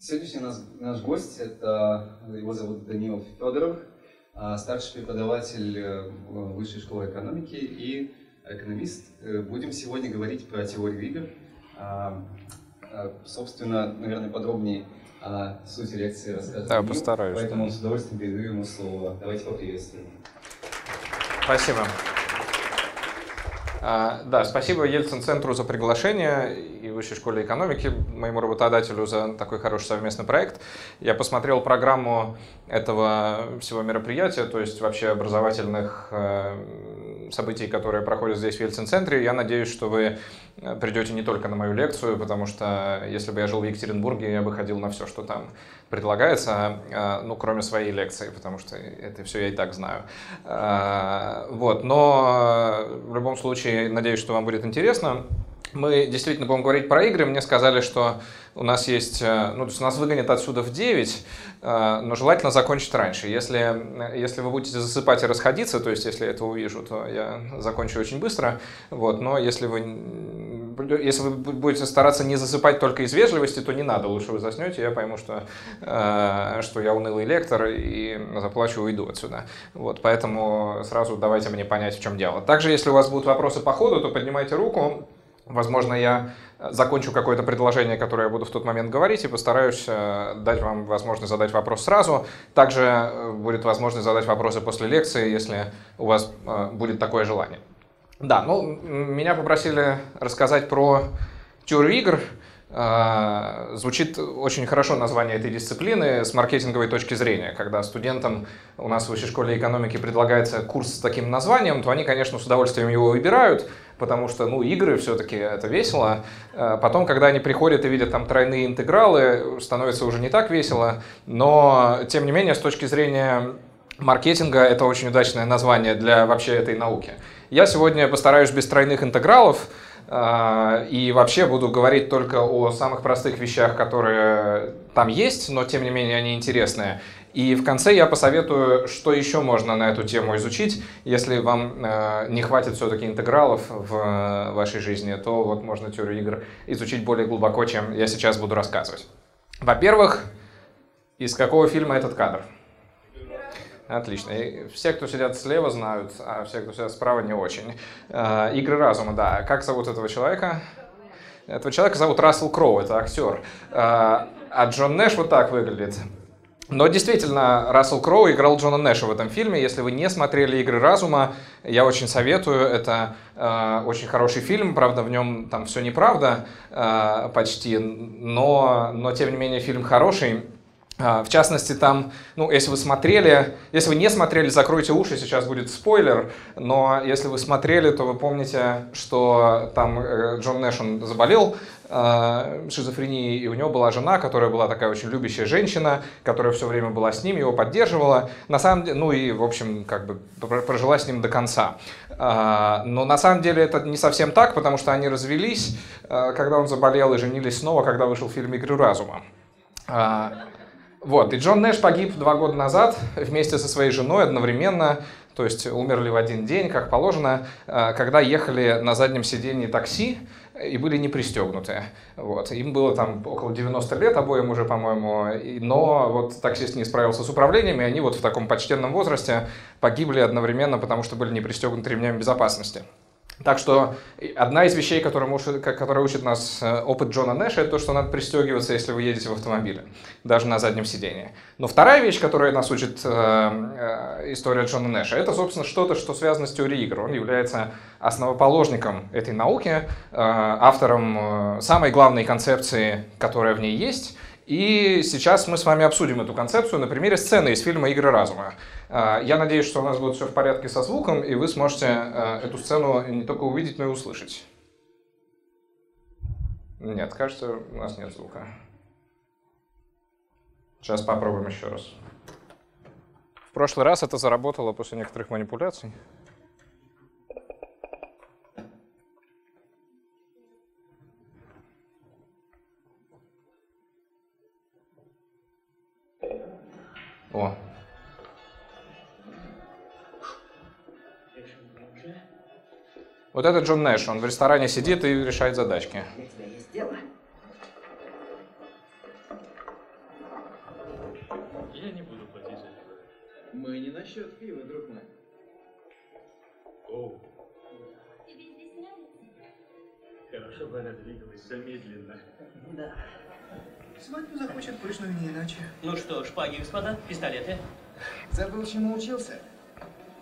Сегодняшний наш, наш гость, это его зовут Данил Федоров, а, старший преподаватель э, Высшей школы экономики и экономист. Э, будем сегодня говорить про теорию игр. А, а, собственно, наверное, подробнее о сути лекции расскажет Да, Данил, постараюсь. Поэтому с удовольствием передаю ему слово. Давайте поприветствуем. Спасибо. А, Да, спасибо Ельцин-центру за приглашение и Высшей школе экономики, моему работодателю за такой хороший совместный проект. Я посмотрел программу этого всего мероприятия, то есть вообще образовательных э, событий, которые проходят здесь в Ельцин-центре. Я надеюсь, что вы э, придете не только на мою лекцию, потому что если бы я жил в Екатеринбурге, я бы ходил на все, что там предлагается, э, ну, кроме своей лекции, потому что это все я и так знаю. Э, Вот, но в любом случае, надеюсь, что вам будет интересно. Мы действительно будем говорить про игры. Мне сказали, что у нас есть, э, ну, то есть нас выгонят отсюда в 9, э, но желательно закончить раньше. Если, э, если вы будете засыпать и расходиться, то есть если я это увижу, то я закончу очень быстро. Вот, но если вы, если вы будете стараться не засыпать только из вежливости, то не надо, лучше вы заснете, я пойму, что, что я унылый лектор и заплачу уйду отсюда. Вот, поэтому сразу давайте мне понять, в чем дело. Также, если у вас будут вопросы по ходу, то поднимайте руку. Возможно, я э, закончу какое-то предложение, которое я буду в тот момент говорить, и постараюсь э, дать вам возможность задать вопрос сразу. Также э, будет возможность задать вопросы после лекции, если у вас будет такое желание. Да, ну, меня попросили рассказать про теорию игр. А, Звучит очень хорошо название этой дисциплины с маркетинговой точки зрения. Когда студентам у нас в Высшей школе экономики предлагается курс с таким названием, то они, конечно, с удовольствием его выбирают, потому что, ну, игры все-таки это весело. А Потом, когда они приходят и видят там тройные интегралы, становится уже не так весело. Но, тем не менее, с точки зрения маркетинга, это очень удачное название для вообще этой науки. Я сегодня постараюсь без тройных интегралов, и вообще буду говорить только о самых простых вещах, которые там есть, но тем не менее они интересные. И в конце я посоветую, что еще можно на эту тему изучить. Если вам э, не хватит все-таки интегралов в э, вашей жизни, то вот можно теорию игр изучить более глубоко, чем я сейчас буду рассказывать. Во-первых, из какого фильма этот кадр? Отлично. И все, кто сидят слева, знают, а все, кто сидят справа, не очень. Э, Игры разума, да. Как зовут этого человека? Этого человека зовут Рассел Кроу, это актер. Э, А Джон Нэш вот так выглядит. Но действительно, Рассел Кроу играл Джона Нэша в этом фильме. Если вы не смотрели «Игры разума», я очень советую. Это э, очень хороший фильм, правда, в нем там все неправда э, почти, но, но тем не менее фильм хороший. А, В частности, там, ну, если вы смотрели, если вы не смотрели, закройте уши, сейчас будет спойлер, но если вы смотрели, то вы помните, что там э, Джон Нэш, он заболел э, шизофренией, и у него была жена, которая была такая очень любящая женщина, которая все время была с ним, его поддерживала, на самом деле, ну и, в общем, как бы пр- прожила с ним до конца. А, Но на самом деле это не совсем так, потому что они развелись, э, когда он заболел, и женились снова, когда вышел фильм «Игры разума». А, вот, и Джон Нэш погиб два года назад вместе со своей женой одновременно, то есть умерли в один день, как положено, э, когда ехали на заднем сиденье такси и были не пристегнуты. Вот. Им было там около 90 лет обоим уже, по-моему, но вот таксист не справился с управлением, и они вот в таком почтенном возрасте погибли одновременно, потому что были не пристегнуты ремнями безопасности. Так что одна из вещей, которая, учит, которая учит нас э, опыт Джона Нэша, это то, что надо пристегиваться, если вы едете в автомобиле, даже на заднем сидении. Но вторая вещь, которая нас учит э, э, история Джона Нэша, это, собственно, что-то, что связано с теорией игр. Он является основоположником этой науки, э, автором э, самой главной концепции, которая в ней есть. И сейчас мы с вами обсудим эту концепцию на примере сцены из фильма «Игры разума». А, Я надеюсь, что у нас будет все в порядке со звуком, и вы сможете э, эту сцену не только увидеть, но и услышать. Нет, кажется, у нас нет звука. Сейчас попробуем еще раз. В прошлый раз это заработало после некоторых манипуляций. О, Вот это Джон Нэш, он в ресторане сидит и решает задачки. Для тебя есть дело. Я не буду платить за пиво. Мы не насчет пива, друг мой. О, Тебе здесь нравится? хорошо бы она двигалась замедленно. Да. Свадьбу захочет пышную не иначе. Ну что, шпаги, господа, пистолеты. Забыл, чему учился?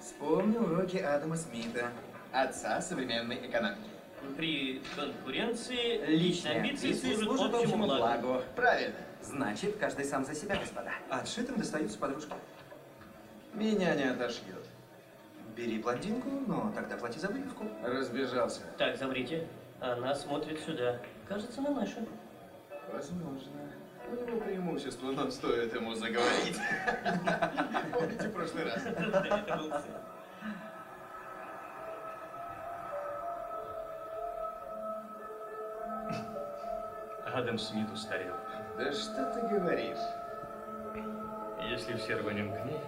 Вспомнил уроки Адама Смита, отца современной экономики. При конкуренции личные амбиции служат общему общему благу. благу. Правильно. Значит, каждый сам за себя, господа. А отшитым достаются подружки. Меня не отошьют. Бери блондинку, но тогда плати за выпивку. Разбежался. Так, замрите. Она смотрит сюда. Кажется, на нашу. Возможно. У него преимущество, но стоит ему заговорить. Помните прошлый раз? Это был сын. Адам Смит устарел. Да что ты говоришь? Если все рванем к ней,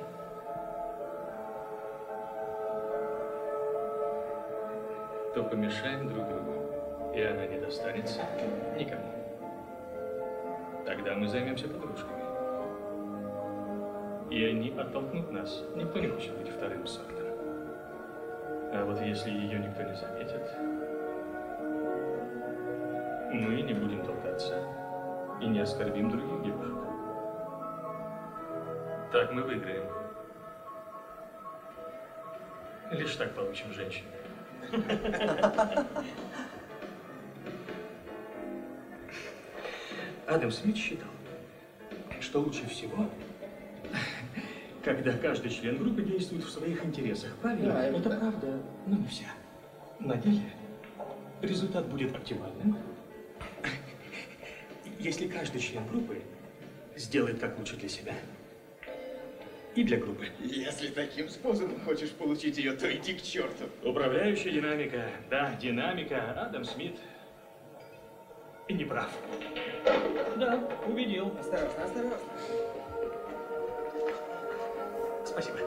то помешаем друг другу, и она не достанется никому. Тогда мы займемся подружками. И они подтолкнут нас. Никто не хочет быть вторым сортом. А вот если ее никто не заметит, мы не будем толкаться и не оскорбим других девушек. Так мы выиграем. Лишь так получим женщин. Адам Смит считал, что лучше всего, когда каждый член группы действует в своих интересах. Правильно? Правильно. Это правда, но не вся. На деле результат будет оптимальным, если каждый член группы сделает как лучше для себя и для группы. Если таким способом хочешь получить ее, то иди к черту. Управляющая динамика. Да, динамика. Адам Смит. И не прав. Да, убедил. Осторожно, осторожно. Спасибо.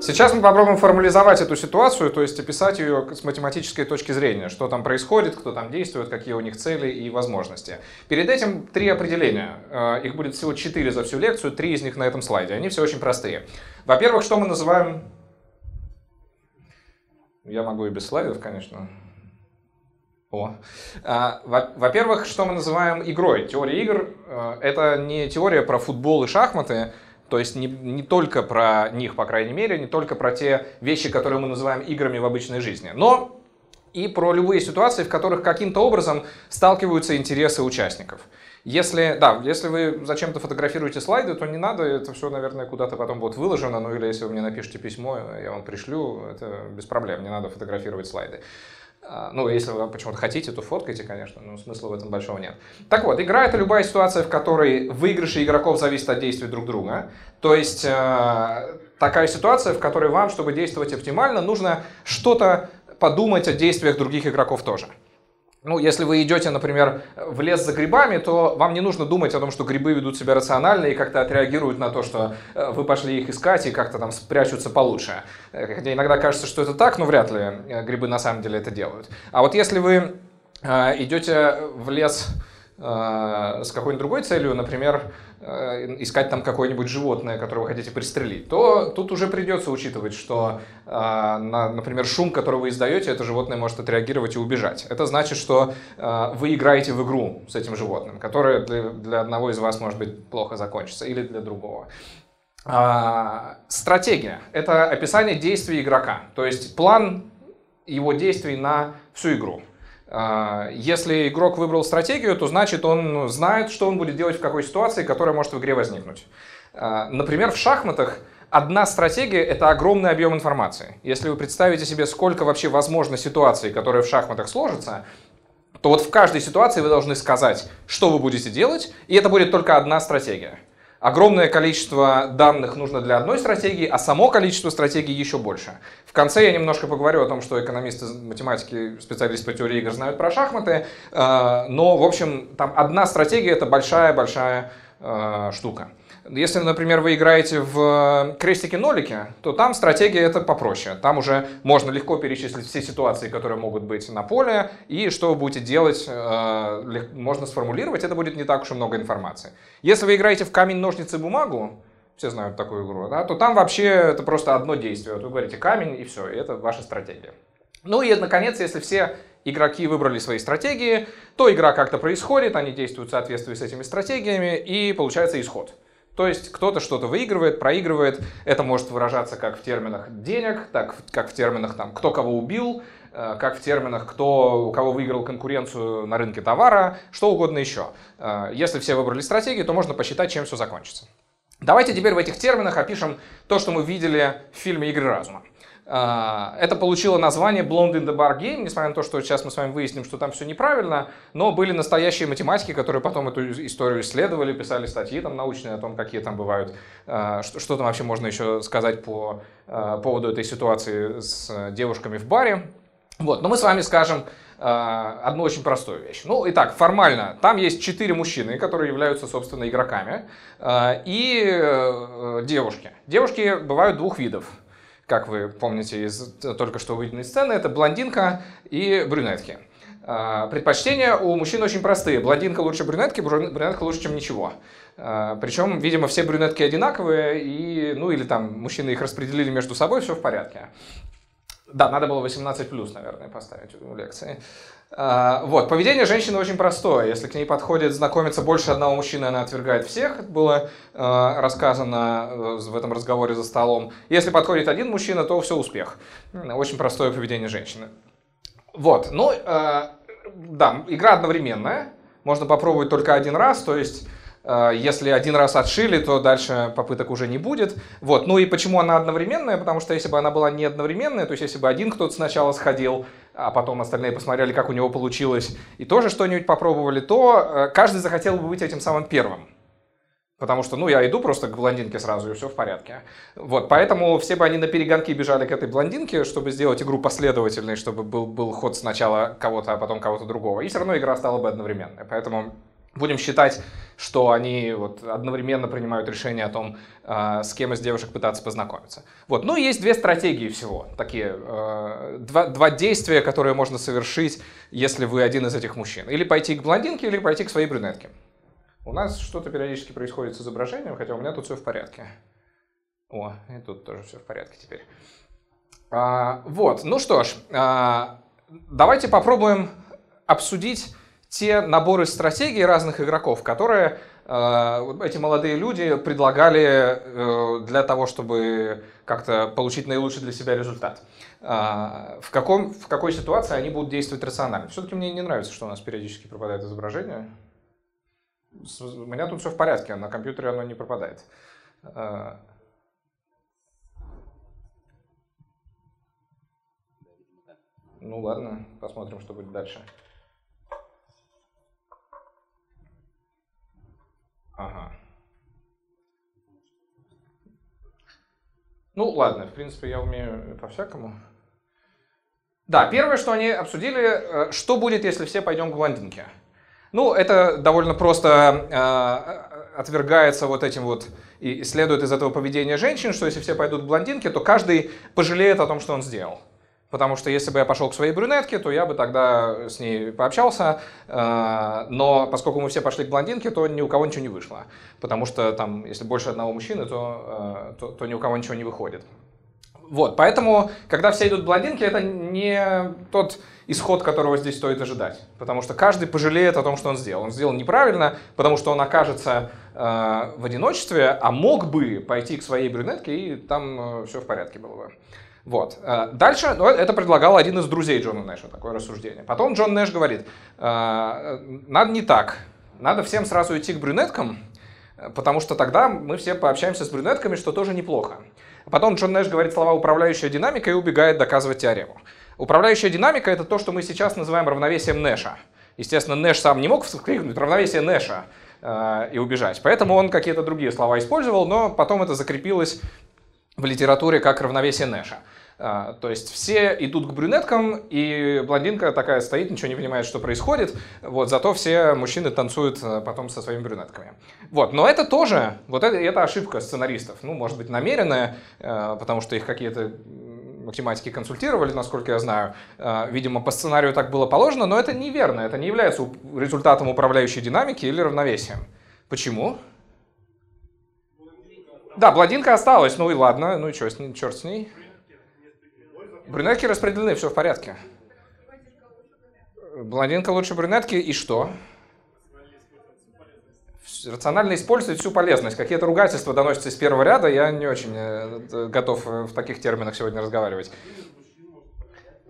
Сейчас мы попробуем формализовать эту ситуацию, то есть описать ее с математической точки зрения, что там происходит, кто там действует, какие у них цели и возможности. Перед этим три определения. Э, Их будет всего четыре за всю лекцию, три из них на этом слайде. Они все очень простые. Во-первых, что мы называем... Я могу и без слайдов, конечно. О. А, во- Во-первых, что мы называем игрой. Теория игр э, — это не теория про футбол и шахматы, то есть не, не только про них, по крайней мере, не только про те вещи, которые мы называем играми в обычной жизни, но и про любые ситуации, в которых каким-то образом сталкиваются интересы участников. Если, да, если вы зачем-то фотографируете слайды, то не надо, это все, наверное, куда-то потом будет выложено, ну или если вы мне напишите письмо, я вам пришлю, это без проблем, не надо фотографировать слайды. А, Ну, если вы почему-то хотите, то фоткайте, конечно, но смысла в этом большого нет. Так вот, игра — это любая ситуация, в которой выигрыши игроков зависят от действий друг друга. То есть э, такая ситуация, в которой вам, чтобы действовать оптимально, нужно что-то подумать о действиях других игроков тоже. Ну, если вы идете, например, в лес за грибами, то вам не нужно думать о том, что грибы ведут себя рационально и как-то отреагируют на то, что э, вы пошли их искать и как-то там спрячутся получше. Э, Хотя иногда кажется, что это так, но вряд ли э, грибы на самом деле это делают. А вот если вы идете в лес с какой-нибудь другой целью, например, э, искать там какое-нибудь животное, которое вы хотите пристрелить, то тут уже придется учитывать, что, э, на, например, шум, который вы издаете, это животное может отреагировать и убежать. Это значит, что э, вы играете в игру с этим животным, которая для, для одного из вас может быть плохо закончится или для другого. А, Стратегия — это описание действий игрока, то есть план его действий на всю игру. А, Если игрок выбрал стратегию, то значит он знает, что он будет делать в какой ситуации, которая может в игре возникнуть. А, Например, в шахматах одна стратегия — это огромный объем информации. Если вы представите себе, сколько вообще возможно ситуаций, которые в шахматах сложатся, то вот в каждой ситуации вы должны сказать, что вы будете делать, и это будет только одна стратегия. Огромное количество данных нужно для одной стратегии, а само количество стратегий еще больше. В конце я немножко поговорю о том, что экономисты, математики, специалисты по теории игр знают про шахматы, э, но, в общем, там одна стратегия — это большая-большая э, штука. Если, например, вы играете в крестики-нолики, то там стратегия это попроще. Там уже можно легко перечислить все ситуации, которые могут быть на поле, и что вы будете делать, э, можно сформулировать, это будет не так уж и много информации. Если вы играете в камень, ножницы, бумагу, все знают такую игру, да, то там вообще это просто одно действие. Вот вы говорите камень, и все, и это ваша стратегия. Ну и, наконец, если все игроки выбрали свои стратегии, то игра как-то происходит, они действуют в соответствии с этими стратегиями, и получается исход. То есть кто-то что-то выигрывает, проигрывает. Это может выражаться как в терминах денег, так как в терминах там, кто кого убил, э, как в терминах, кто у кого выиграл конкуренцию на рынке товара, что угодно еще. Э, если все выбрали стратегии, то можно посчитать, чем все закончится. Давайте теперь в этих терминах опишем то, что мы видели в фильме «Игры разума». А, это получило название Blonde in the Bar Game, несмотря на то, что сейчас мы с вами выясним, что там все неправильно, но были настоящие математики, которые потом эту историю исследовали, писали статьи там научные о том, какие там бывают, а, что, там вообще можно еще сказать по а, поводу этой ситуации с девушками в баре. Вот, но мы с вами скажем одну очень простую вещь. Ну, итак, формально, там есть четыре мужчины, которые являются, собственно, игроками, и э, девушки. Девушки бывают двух видов как вы помните из только что увиденной сцены, это блондинка и брюнетки. А, предпочтения у мужчин очень простые. Блондинка лучше брюнетки, брюнетка лучше, чем ничего. А, Причем, видимо, все брюнетки одинаковые, и, ну или там мужчины их распределили между собой, все в порядке. Да, надо было 18 плюс, наверное, поставить в лекции. А, вот, поведение женщины очень простое. Если к ней подходит знакомиться больше одного мужчины, она отвергает всех. Было а, рассказано э, в этом разговоре за столом. Если подходит один мужчина, то все успех. Очень простое поведение женщины. Вот, ну, а, да, игра одновременная. Можно попробовать только один раз, то есть если один раз отшили, то дальше попыток уже не будет. Вот. Ну и почему она одновременная? Потому что если бы она была не одновременная, то есть если бы один кто-то сначала сходил, а потом остальные посмотрели, как у него получилось, и тоже что-нибудь попробовали, то э, каждый захотел бы быть этим самым первым. Потому что, ну, я иду просто к блондинке сразу, и все в порядке. Вот, поэтому все бы они на перегонки бежали к этой блондинке, чтобы сделать игру последовательной, чтобы был, был ход сначала кого-то, а потом кого-то другого. И все равно игра стала бы одновременной. Поэтому будем считать, что они вот одновременно принимают решение о том, а, с кем из девушек пытаться познакомиться. Вот. Ну есть две стратегии всего, такие а, два, два действия, которые можно совершить, если вы один из этих мужчин. Или пойти к блондинке, или пойти к своей брюнетке. У нас что-то периодически происходит с изображением, хотя у меня тут все в порядке. О, и тут тоже все в порядке теперь. А, вот, ну что ж, а, давайте попробуем обсудить те наборы стратегий разных игроков, которые э, эти молодые люди предлагали э, для того, чтобы как-то получить наилучший для себя результат. Э, в, каком, в какой ситуации они будут действовать рационально. Все-таки мне не нравится, что у нас периодически пропадает изображение. У меня тут все в порядке, на компьютере оно не пропадает. Ну ладно, посмотрим, что будет дальше. Ага. Ну, ладно, в принципе, я умею по-всякому. Да, первое, что они обсудили, э, что будет, если все пойдем к блондинке. Ну, это довольно просто э, отвергается вот этим вот и следует из этого поведения женщин, что если все пойдут к блондинке, то каждый пожалеет о том, что он сделал. Потому что если бы я пошел к своей брюнетке, то я бы тогда с ней пообщался. Э, но поскольку мы все пошли к блондинке, то ни у кого ничего не вышло. Потому что там, если больше одного мужчины, то, э, то, то ни у кого ничего не выходит. Вот, поэтому, когда все идут к блондинке, это не тот исход, которого здесь стоит ожидать. Потому что каждый пожалеет о том, что он сделал. Он сделал неправильно, потому что он окажется э, в одиночестве, а мог бы пойти к своей брюнетке, и там э, все в порядке было бы. Вот. Э, дальше ну, это предлагал один из друзей Джона Нэша, такое рассуждение. Потом Джон Нэш говорит, «Э, надо не так, надо всем сразу идти к брюнеткам, потому что тогда мы все пообщаемся с брюнетками, что тоже неплохо. Потом Джон Нэш говорит слова «управляющая динамика» и убегает доказывать теорему. Управляющая динамика — это то, что мы сейчас называем равновесием Нэша. Естественно, Нэш сам не мог вскрикнуть «равновесие Нэша» э, и убежать. Поэтому он какие-то другие слова использовал, но потом это закрепилось в литературе как равновесие Нэша. А, то есть все идут к брюнеткам, и блондинка такая стоит, ничего не понимает, что происходит. Вот, зато все мужчины танцуют а, потом со своими брюнетками. Вот, но это тоже, вот это, это ошибка сценаристов. Ну, может быть, намеренная, а, потому что их какие-то математики консультировали, насколько я знаю. Видимо, по сценарию так было положено, но это неверно. Это не является результатом управляющей динамики или равновесием. Почему? Да, блондинка осталась, ну и ладно, ну и что, черт с ней. Брюнетки распределены, все в порядке. Блондинка лучше брюнетки, и что? Рационально использовать всю полезность. Какие-то ругательства доносятся из первого ряда, я не очень э, готов э, в таких терминах сегодня разговаривать.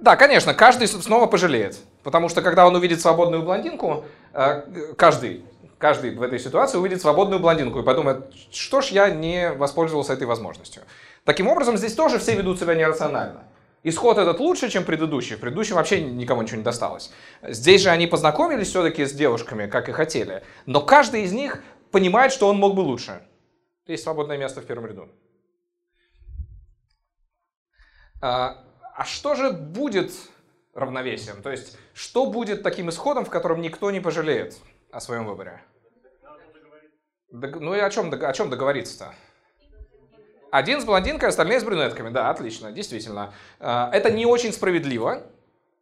Да, конечно, каждый снова пожалеет. Потому что когда он увидит свободную блондинку, э, каждый, каждый в этой ситуации увидит свободную блондинку и подумает, что ж я не воспользовался этой возможностью. Таким образом, здесь тоже все ведут себя нерационально. Исход этот лучше, чем предыдущий. В предыдущем вообще никому ничего не досталось. Здесь же они познакомились все-таки с девушками, как и хотели. Но каждый из них понимает, что он мог бы лучше. Есть свободное место в первом ряду. А, а что же будет равновесием? То есть, что будет таким исходом, в котором никто не пожалеет о своем выборе? Ну и о чем, о чем договориться-то? Один с блондинкой, остальные с брюнетками. Да, отлично, действительно. А, это не очень справедливо.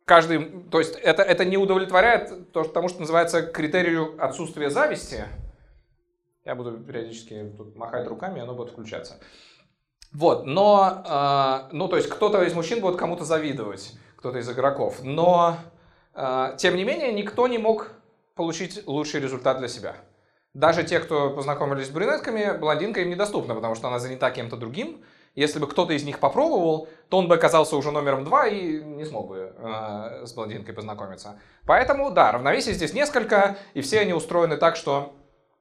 Каждый, то есть это, это не удовлетворяет то, тому, что называется критерию отсутствия зависти. Я буду периодически тут махать руками, и оно будет включаться. Вот, но, э, ну, то есть кто-то из мужчин будет кому-то завидовать, кто-то из игроков. Но, э, тем не менее, никто не мог получить лучший результат для себя. Даже те, кто познакомились с брюнетками, блондинка им недоступна, потому что она занята кем-то другим. Если бы кто-то из них попробовал, то он бы оказался уже номером два и не смог бы э, с блондинкой познакомиться. Поэтому, да, равновесие здесь несколько, и все они устроены так, что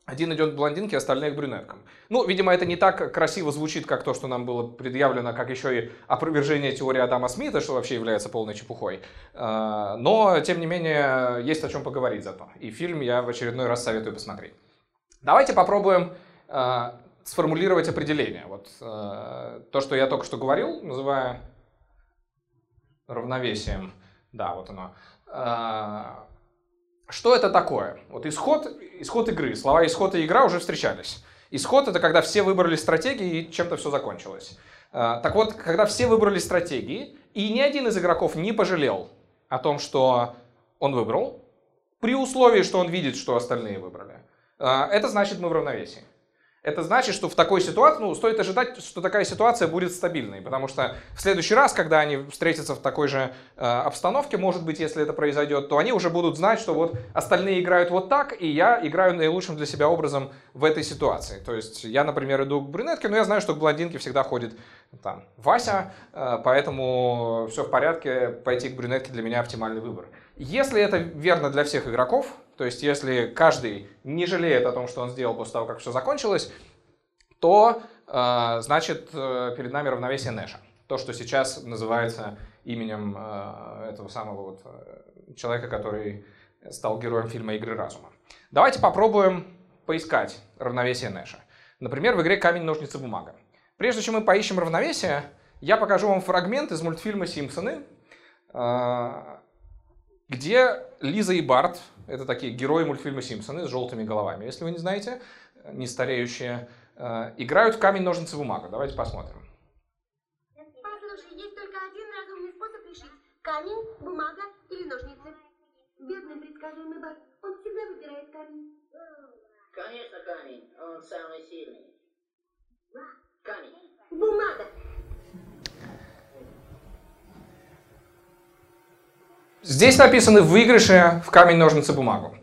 один идет к блондинке, остальные к брюнеткам. Ну, видимо, это не так красиво звучит, как то, что нам было предъявлено, как еще и опровержение теории Адама Смита, что вообще является полной чепухой. Э, но, тем не менее, есть о чем поговорить зато. И фильм я в очередной раз советую посмотреть. Давайте попробуем э, сформулировать определение. Вот э, то, что я только что говорил, называя равновесием. Да, вот оно. Э, что это такое? Вот исход, исход игры. Слова исход и игра уже встречались. Исход это когда все выбрали стратегии и чем-то все закончилось. Э, так вот, когда все выбрали стратегии, и ни один из игроков не пожалел о том, что он выбрал, при условии, что он видит, что остальные выбрали. А, это значит, мы в равновесии. Это значит, что в такой ситуации, ну, стоит ожидать, что такая ситуация будет стабильной, потому что в следующий раз, когда они встретятся в такой же э, обстановке, может быть, если это произойдет, то они уже будут знать, что вот остальные играют вот так, и я играю наилучшим для себя образом в этой ситуации. То есть я, например, иду к брюнетке, но я знаю, что к блондинке всегда ходит там Вася, э, поэтому все в порядке, пойти к брюнетке для меня оптимальный выбор. Если это верно для всех игроков, то есть если каждый не жалеет о том, что он сделал после того, как все закончилось, то э, значит э, перед нами равновесие Нэша. То, что сейчас называется именем э, этого самого вот, э, человека, который стал героем фильма «Игры разума». Давайте попробуем поискать равновесие Нэша. Например, в игре «Камень, ножницы, бумага». Прежде чем мы поищем равновесие, я покажу вам фрагмент из мультфильма «Симпсоны», где Лиза и Барт, это такие герои мультфильма «Симпсоны» с желтыми головами, если вы не знаете, не стареющие, э, играют в камень, ножницы, бумага. Давайте посмотрим. Послушай, есть только один разумный способ решить. Камень, бумага или ножницы. Бедный предсказуемый Барт, он всегда выбирает камень. Конечно, камень. Он самый сильный. Камень. Бумага. Здесь написаны выигрыши в камень, ножницы, бумагу.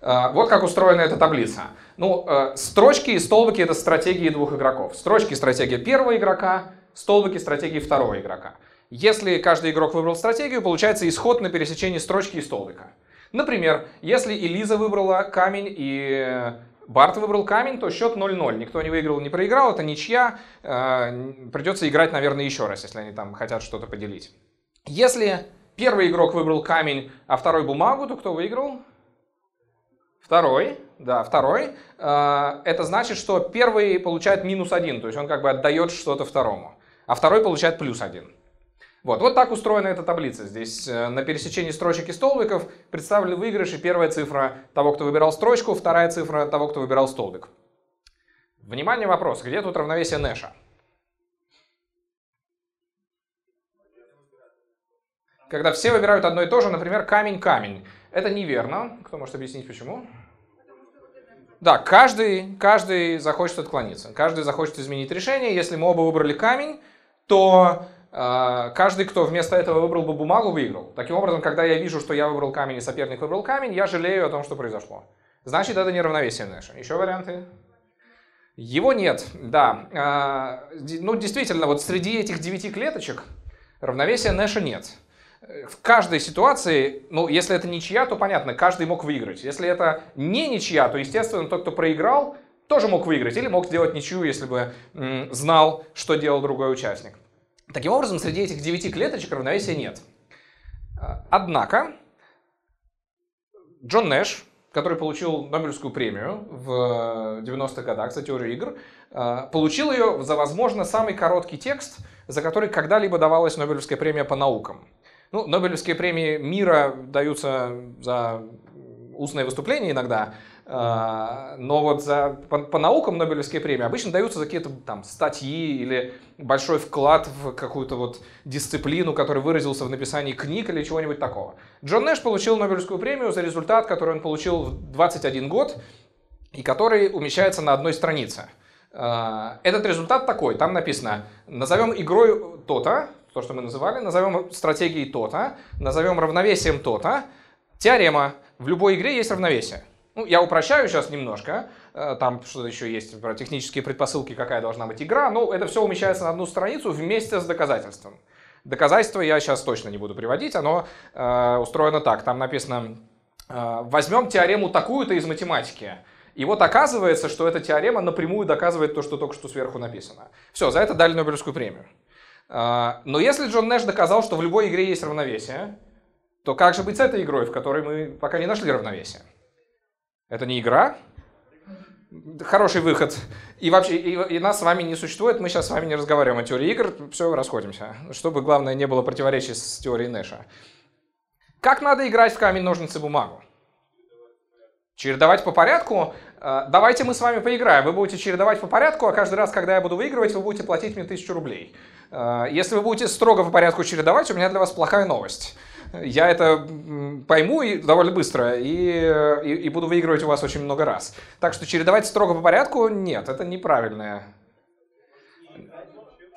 Э, вот как устроена эта таблица. Ну, э, строчки и столбики — это стратегии двух игроков. Строчки — стратегия первого игрока, столбики — стратегии второго игрока. Если каждый игрок выбрал стратегию, получается исход на пересечении строчки и столбика. Например, если Элиза выбрала камень и Барт выбрал камень, то счет 0-0. Никто не выиграл, не проиграл, это ничья. Э, придется играть, наверное, еще раз, если они там хотят что-то поделить. Если первый игрок выбрал камень, а второй бумагу, то кто выиграл? Второй, да, второй. А, это значит, что первый получает минус один, то есть он как бы отдает что-то второму, а второй получает плюс один. Вот, вот так устроена эта таблица. Здесь э, на пересечении строчек и столбиков представлены выигрыши. Первая цифра того, кто выбирал строчку, вторая цифра того, кто выбирал столбик. Внимание, вопрос. Где тут равновесие Нэша? Когда все выбирают одно и то же, например, камень-камень. Это неверно. Кто может объяснить, почему? Да, каждый, каждый захочет отклониться. Каждый захочет изменить решение. Если мы оба выбрали камень, то а, каждый, кто вместо этого выбрал бы бумагу, выиграл. Таким образом, когда я вижу, что я выбрал камень и соперник выбрал камень, я жалею о том, что произошло. Значит, это не равновесие Нэша. Еще варианты? Его нет, да. А, ну, действительно, вот среди этих девяти клеточек равновесия Нэша нет. В каждой ситуации, ну, если это ничья, то понятно, каждый мог выиграть. Если это не ничья, то, естественно, тот, кто проиграл, тоже мог выиграть или мог сделать ничью, если бы знал, что делал другой участник. Таким образом, среди этих девяти клеточек равновесия нет. А, однако, Джон Нэш, который получил Нобелевскую премию в 90-х годах за теорию игр, а, получил ее за, возможно, самый короткий текст, за который когда-либо давалась Нобелевская премия по наукам. Ну, Нобелевские премии мира даются за устное выступление иногда, а, но вот за, по, по наукам Нобелевские премии обычно даются за какие-то там статьи или большой вклад в какую-то вот дисциплину, который выразился в написании книг или чего-нибудь такого. Джон Нэш получил Нобелевскую премию за результат, который он получил в 21 год и который умещается на одной странице. А, этот результат такой, там написано, назовем игрой то-то, то, что мы называли, назовем стратегией то-то, назовем равновесием то-то, теорема, в любой игре есть равновесие. Ну, я упрощаю сейчас немножко, э, там что-то еще есть про технические предпосылки, какая должна быть игра, но это все умещается на одну страницу вместе с доказательством. Доказательство я сейчас точно не буду приводить, оно э, устроено так, там написано, э, возьмем теорему такую-то из математики, и вот оказывается, что эта теорема напрямую доказывает то, что только что сверху написано. Все, за это дали Нобелевскую премию. Э, но если Джон Нэш доказал, что в любой игре есть равновесие, то как же быть с этой игрой, в которой мы пока не нашли равновесия? Это не игра. Хороший выход. И вообще, и, и нас с вами не существует, мы сейчас с вами не разговариваем о теории игр, все, расходимся. Чтобы, главное, не было противоречий с теорией Нэша. Как надо играть в камень, ножницы, бумагу? Чередовать по порядку? Э, давайте мы с вами поиграем. Вы будете чередовать по порядку, а каждый раз, когда я буду выигрывать, вы будете платить мне тысячу рублей. Э, если вы будете строго по порядку чередовать, у меня для вас плохая новость я это пойму и довольно быстро и, и, и буду выигрывать у вас очень много раз. Так что чередовать строго по порядку нет, это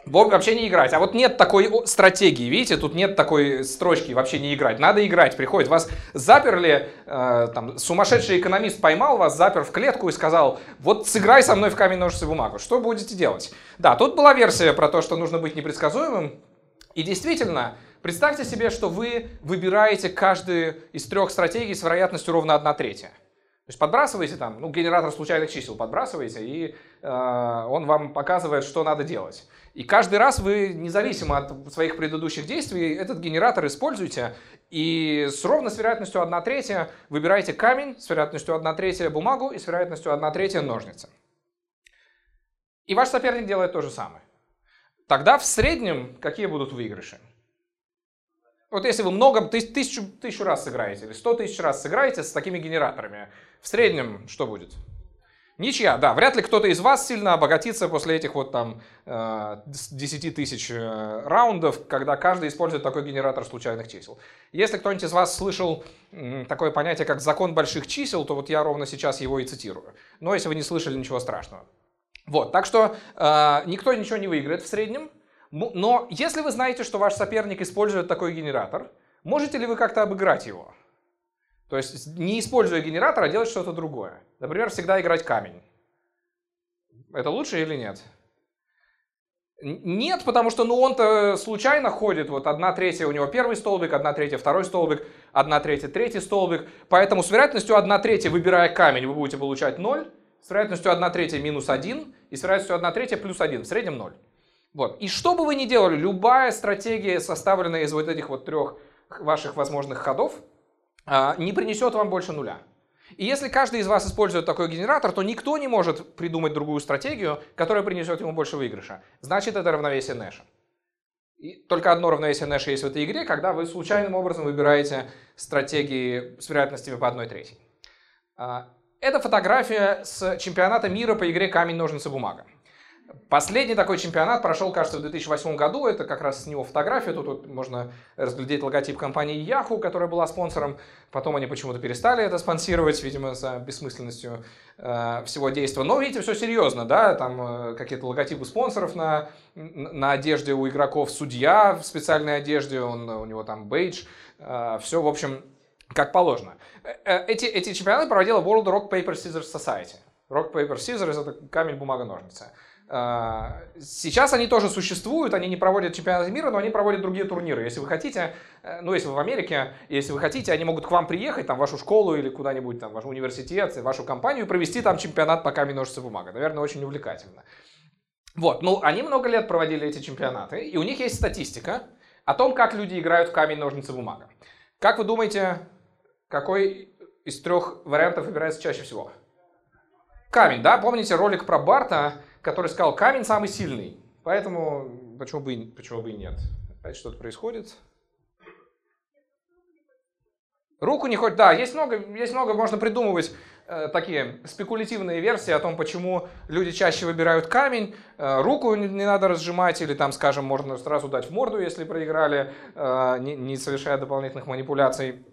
неправильное. Вообще не играть. А вот нет такой стратегии, видите, тут нет такой строчки вообще не играть. Надо играть, приходит. Вас заперли, э, там, сумасшедший экономист поймал вас, запер в клетку и сказал, вот сыграй со мной в камень, ножницы, бумагу. Что будете делать? Да, тут была версия про то, что нужно быть непредсказуемым. И действительно, Представьте себе, что вы выбираете каждую из трех стратегий с вероятностью ровно 1 третья. То есть подбрасываете там, ну, генератор случайных чисел подбрасываете, и э, он вам показывает, что надо делать. И каждый раз вы, независимо от своих предыдущих действий, этот генератор используете, и с ровно с вероятностью 1 третья выбираете камень, с вероятностью 1 третья бумагу и с вероятностью 1 третья ножницы. И ваш соперник делает то же самое. Тогда в среднем какие будут выигрыши? Вот если вы много, тысячу, тысячу раз сыграете или сто тысяч раз сыграете с такими генераторами, в среднем что будет? Ничья, да, вряд ли кто-то из вас сильно обогатится после этих вот там 10 э, тысяч э, раундов, когда каждый использует такой генератор случайных чисел. Если кто-нибудь из вас слышал такое понятие, как закон больших чисел, то вот я ровно сейчас его и цитирую. Но если вы не слышали, ничего страшного. Вот, так что э, никто ничего не выиграет в среднем, но если вы знаете, что ваш соперник использует такой генератор, можете ли вы как-то обыграть его? То есть не используя генератор, а делать что-то другое. Например, всегда играть камень. Это лучше или нет? Нет, потому что ну, он-то случайно ходит. Вот одна третья у него первый столбик, одна третья второй столбик, одна третья третий столбик. Поэтому с вероятностью одна третья, выбирая камень, вы будете получать 0. С вероятностью одна третья минус 1. И с вероятностью одна третья плюс 1. В среднем 0. Вот. И что бы вы ни делали, любая стратегия, составленная из вот этих вот трех ваших возможных ходов, не принесет вам больше нуля. И если каждый из вас использует такой генератор, то никто не может придумать другую стратегию, которая принесет ему больше выигрыша. Значит, это равновесие Нэша. И только одно равновесие Нэша есть в этой игре, когда вы случайным образом выбираете стратегии с вероятностями по одной третьей. А, это фотография с чемпионата мира по игре «Камень, ножницы, бумага». Последний такой чемпионат прошел, кажется, в 2008 году. Это как раз с него фотография. Тут, тут можно разглядеть логотип компании Yahoo, которая была спонсором. Потом они почему-то перестали это спонсировать, видимо, за бессмысленностью э, всего действия. Но, видите, все серьезно, да, там э, какие-то логотипы спонсоров на, на одежде у игроков. Судья в специальной одежде, он, у него там бейдж. Э, все, в общем, как положено. Э, э, эти, эти чемпионаты проводила World Rock Paper Scissors Society. Rock Paper Scissors это камень, бумага, ножницы. А, сейчас они тоже существуют, они не проводят чемпионаты мира, но они проводят другие турниры. Если вы хотите, э, ну если вы в Америке, если вы хотите, они могут к вам приехать, там, в вашу школу или куда-нибудь, там, в ваш университет, в вашу компанию и провести там чемпионат по камень, ножницы, бумага. Наверное, очень увлекательно. Вот, ну, они много лет проводили эти чемпионаты, и у них есть статистика о том, как люди играют в камень, ножницы, бумага. Как вы думаете, какой из трех вариантов выбирается чаще всего? Камень, да? Помните ролик про Барта, который сказал, камень самый сильный. Поэтому почему бы, и, почему бы и нет? Опять что-то происходит. Руку не хоть, да, есть много, есть много, можно придумывать э, такие спекулятивные версии о том, почему люди чаще выбирают камень. Э, руку не, не надо разжимать, или там, скажем, можно сразу дать в морду, если проиграли, э, не, не совершая дополнительных манипуляций.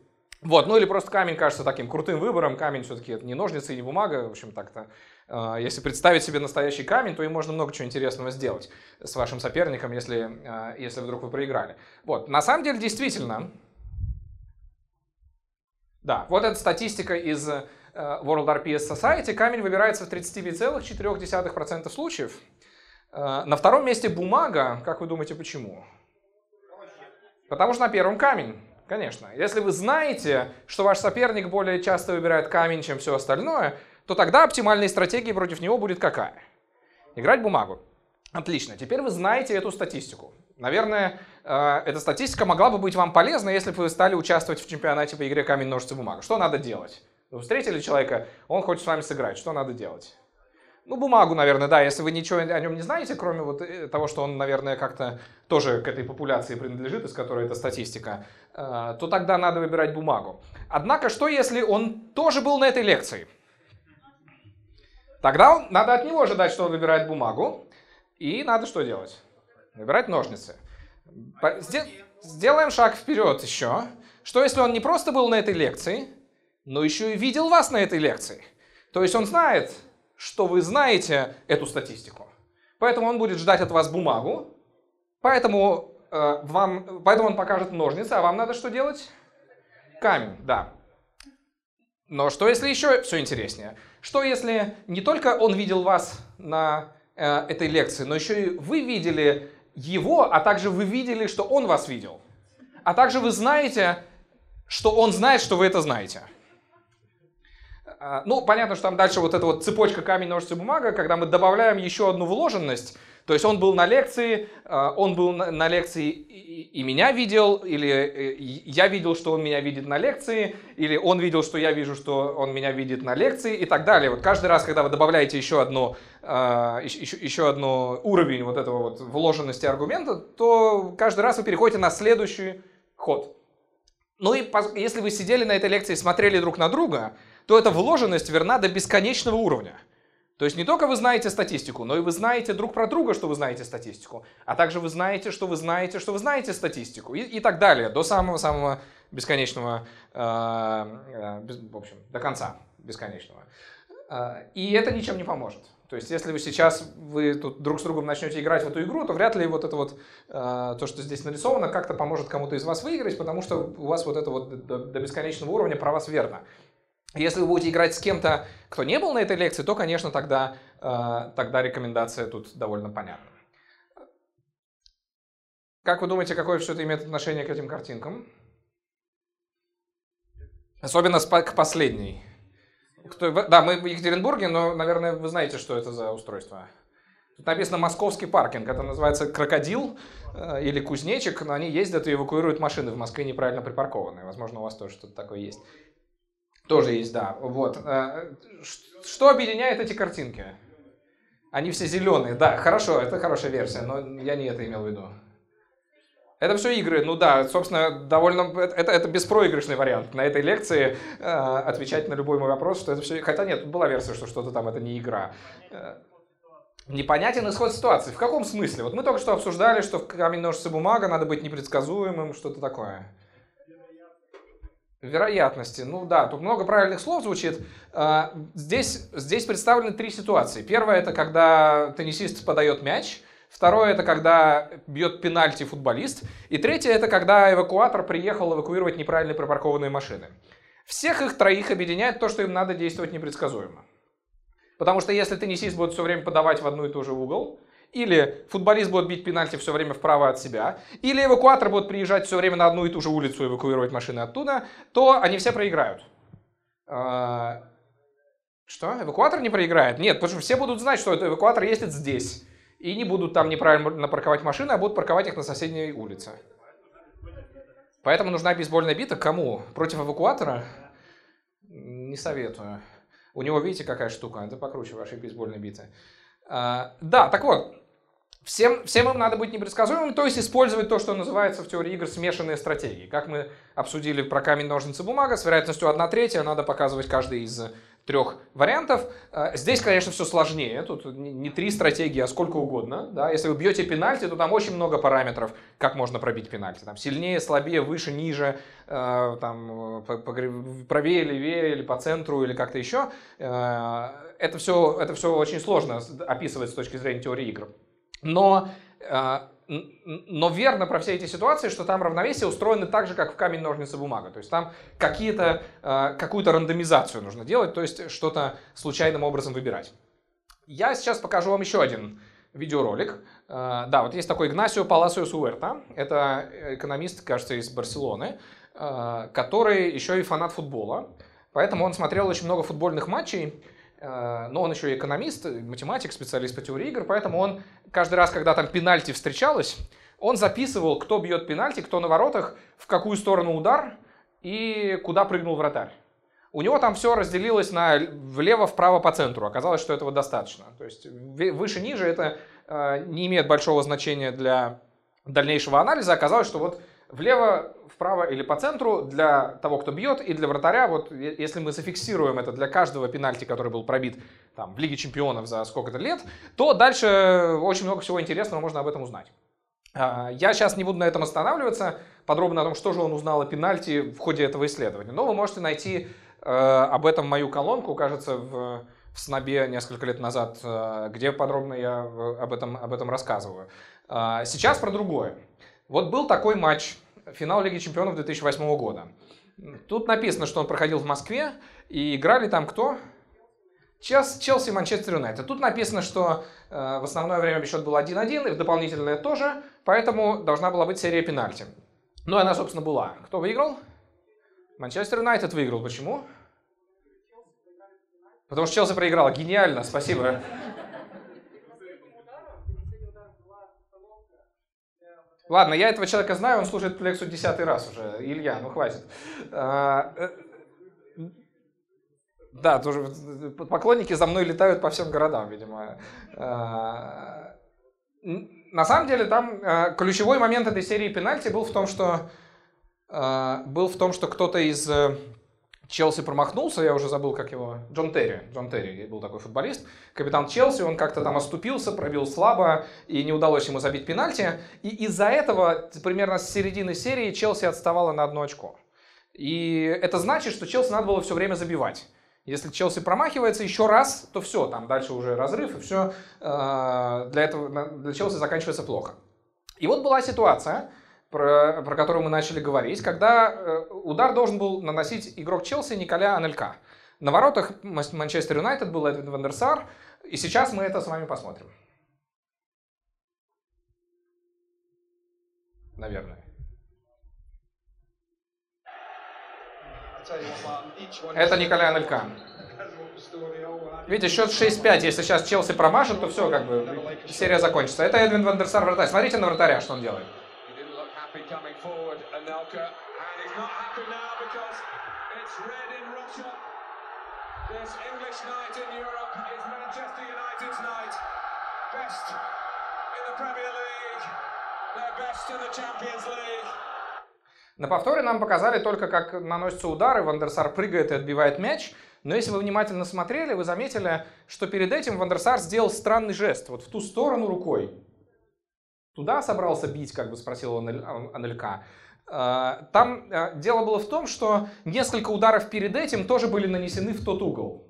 Вот, ну или просто камень кажется таким крутым выбором. Камень все-таки это не ножницы и не бумага, в общем, так-то. А, если представить себе настоящий камень, то и можно много чего интересного сделать с вашим соперником, если, а, если вдруг вы проиграли. Вот, на самом деле, действительно, да, вот эта статистика из э, World RPS Society. Камень выбирается в 39,4% случаев. Э, на втором месте бумага. Как вы думаете, почему? Потому что на первом камень. Конечно. Если вы знаете, что ваш соперник более часто выбирает камень, чем все остальное, то тогда оптимальной стратегией против него будет какая? Играть бумагу. Отлично. Теперь вы знаете эту статистику. Наверное, э, эта статистика могла бы быть вам полезна, если бы вы стали участвовать в чемпионате по игре камень, ножницы, бумага. Что надо делать? Вы встретили человека, он хочет с вами сыграть. Что надо делать? Ну, бумагу, наверное, да. Если вы ничего о нем не знаете, кроме вот э, того, что он, наверное, как-то тоже к этой популяции принадлежит, из которой эта статистика, э, то тогда надо выбирать бумагу. Однако, что если он тоже был на этой лекции? Тогда надо от него ожидать, что он выбирает бумагу. И надо что делать? Выбирать ножницы. Сделаем шаг вперед еще. Что если он не просто был на этой лекции, но еще и видел вас на этой лекции? То есть он знает, что вы знаете эту статистику. Поэтому он будет ждать от вас бумагу, поэтому, э, вам, поэтому он покажет ножницы, а вам надо что делать? Камень, да. Но что если еще все интереснее? Что если не только он видел вас на э, этой лекции, но еще и вы видели его, а также вы видели, что он вас видел? А также вы знаете, что он знает, что вы это знаете. А, ну, понятно, что там дальше вот эта вот цепочка камень, ножницы, бумага, когда мы добавляем еще одну вложенность, то есть он был на лекции, а, он был на лекции и меня видел, или э, я видел, что он меня видит на лекции, или он видел, что я вижу, что он меня видит на лекции и так далее. Вот каждый раз, когда вы добавляете еще одну, еще, еще одну уровень вот этого вот вложенности аргумента, то каждый раз вы переходите на следующий ход. Ну и если вы сидели на этой лекции и смотрели друг на друга, то эта вложенность верна до бесконечного уровня. То есть не только вы знаете статистику, но и вы знаете друг про друга, что вы знаете статистику, а также вы знаете, что вы знаете, что вы знаете статистику и, и так далее, до самого-самого бесконечного, э, э, без, в общем, до конца бесконечного. Э, и это ничем не поможет. То есть, если вы сейчас вы тут друг с другом начнете играть в эту игру, то вряд ли вот это вот, э, то, что здесь нарисовано, как-то поможет кому-то из вас выиграть, потому что у вас вот это вот до, до бесконечного уровня про вас верно. Если вы будете играть с кем-то, кто не был на этой лекции, то, конечно, тогда, э, тогда рекомендация тут довольно понятна. Как вы думаете, какое все это имеет отношение к этим картинкам? Особенно к последней. Кто, да, мы в Екатеринбурге, но, наверное, вы знаете, что это за устройство. Тут написано «Московский паркинг». Это называется «Крокодил» э, или «Кузнечик». Но они ездят и эвакуируют машины в Москве неправильно припаркованные. Возможно, у вас тоже что-то такое есть. Тоже есть, да. Вот. Э, что объединяет эти картинки? Они все зеленые. Да, хорошо, это хорошая версия, но я не это имел в виду. Это все игры, ну да, собственно, довольно, это, это беспроигрышный вариант на этой лекции э, отвечать на любой мой вопрос, что это все, хотя нет, была версия, что что-то там это не игра. Э, непонятен исход ситуации. В каком смысле? Вот мы только что обсуждали, что в камень, ножницы, бумага надо быть непредсказуемым, что-то такое. Вероятности. Ну да, тут много правильных слов звучит. А, здесь, здесь представлены три ситуации. Первая это когда теннисист подает мяч – Второе это когда бьет пенальти футболист. И третье это когда эвакуатор приехал эвакуировать неправильно припаркованные машины. Всех их троих объединяет то, что им надо действовать непредсказуемо. Потому что если теннисист будет все время подавать в одну и ту же угол, или футболист будет бить пенальти все время вправо от себя, или эвакуатор будет приезжать все время на одну и ту же улицу эвакуировать машины оттуда, то они все проиграют. А, что? Эвакуатор не проиграет? Нет, потому что все будут знать, что этот эвакуатор ездит здесь и не будут там неправильно парковать машины, а будут парковать их на соседней улице. Поэтому нужна бейсбольная бита. Кому? Против эвакуатора? Не советую. У него, видите, какая штука? Это покруче вашей бейсбольной биты. А, да, так вот. Всем, всем им надо быть непредсказуемым, то есть использовать то, что называется в теории игр смешанные стратегии. Как мы обсудили про камень, ножницы, бумага, с вероятностью 1 третья надо показывать каждый из трех вариантов. Э, здесь, конечно, все сложнее. Тут не три стратегии, а сколько угодно. Да? Если вы бьете пенальти, то там очень много параметров, как можно пробить пенальти. Там сильнее, слабее, выше, ниже, э, там, правее, левее, или по центру, или как-то еще. Э, это все, это все очень сложно описывать с точки зрения теории игр. Но но верно про все эти ситуации, что там равновесие устроено так же, как в камень, ножницы, бумага. То есть там какие-то, э, какую-то рандомизацию нужно делать, то есть что-то случайным образом выбирать. Я сейчас покажу вам еще один видеоролик. Э, да, вот есть такой Игнасио Паласиос Уэрта. Это экономист, кажется, из Барселоны, э, который еще и фанат футбола. Поэтому он смотрел очень много футбольных матчей Э, но он еще и экономист, математик, специалист по теории игр, поэтому он каждый раз, когда там пенальти встречалось, он записывал, кто бьет пенальти, кто на воротах, в какую сторону удар и куда прыгнул вратарь. У него там все разделилось на влево, вправо, по центру. Оказалось, что этого достаточно. То есть выше-ниже это э, не имеет большого значения для дальнейшего анализа. Оказалось, что вот влево, вправо или по центру для того, кто бьет, и для вратаря, вот если мы зафиксируем это для каждого пенальти, который был пробит там, в Лиге Чемпионов за сколько-то лет, то дальше очень много всего интересного можно об этом узнать. А, я сейчас не буду на этом останавливаться, подробно о том, что же он узнал о пенальти в ходе этого исследования. Но вы можете найти э, об этом мою колонку, кажется, в, в Снобе несколько лет назад, э, где подробно я об этом, об этом рассказываю. Э, сейчас про другое. Вот был такой матч финал Лиги Чемпионов 2008 года. Тут написано, что он проходил в Москве, и играли там кто? Челси, Манчестер Юнайтед. Тут написано, что э, в основное время счет был 1-1, и в дополнительное тоже, поэтому должна была быть серия пенальти. Ну, она, собственно, была. Кто выиграл? Манчестер Юнайтед выиграл. Почему? Потому что Челси проиграл. Гениально, спасибо. Ладно, я этого человека знаю, он слушает лекцию десятый раз уже. Илья, ну хватит. А, э, да, тоже поклонники за мной летают по всем городам, видимо. А, на самом деле там э, ключевой момент этой серии пенальти был в том, что э, был в том, что кто-то из Челси промахнулся, я уже забыл, как его, Джон Терри, Джон Терри был такой футболист, капитан Челси, он как-то там оступился, пробил слабо, и не удалось ему забить пенальти, и из-за этого примерно с середины серии Челси отставала на одно очко. И это значит, что Челси надо было все время забивать. Если Челси промахивается еще раз, то все, там дальше уже разрыв, и все э, для этого для Челси заканчивается плохо. И вот была ситуация, про, про которую мы начали говорить, когда э, удар должен был наносить игрок Челси Николя Анелька. На воротах Манчестер Юнайтед был Эдвин Вандерсар, и сейчас мы это с вами посмотрим. Наверное. Это Николя Анелька. Видите, счет 6-5. Если сейчас Челси промажет, то все, как бы, серия закончится. Это Эдвин Вандерсар вратарь. Смотрите на вратаря, что он делает. Coming forward, Anelka, and he's not happy now because it's red in Russia. This English night in Europe is Manchester United's night. Best in the Premier League. На повторе нам показали только, как наносятся удары, Вандерсар прыгает и отбивает мяч. Но если вы внимательно смотрели, вы заметили, что перед этим Вандерсар сделал странный жест. Вот в ту сторону рукой. Туда собрался бить, как бы спросил он Анелька. А, там а, дело было в том, что несколько ударов перед этим тоже были нанесены в тот угол.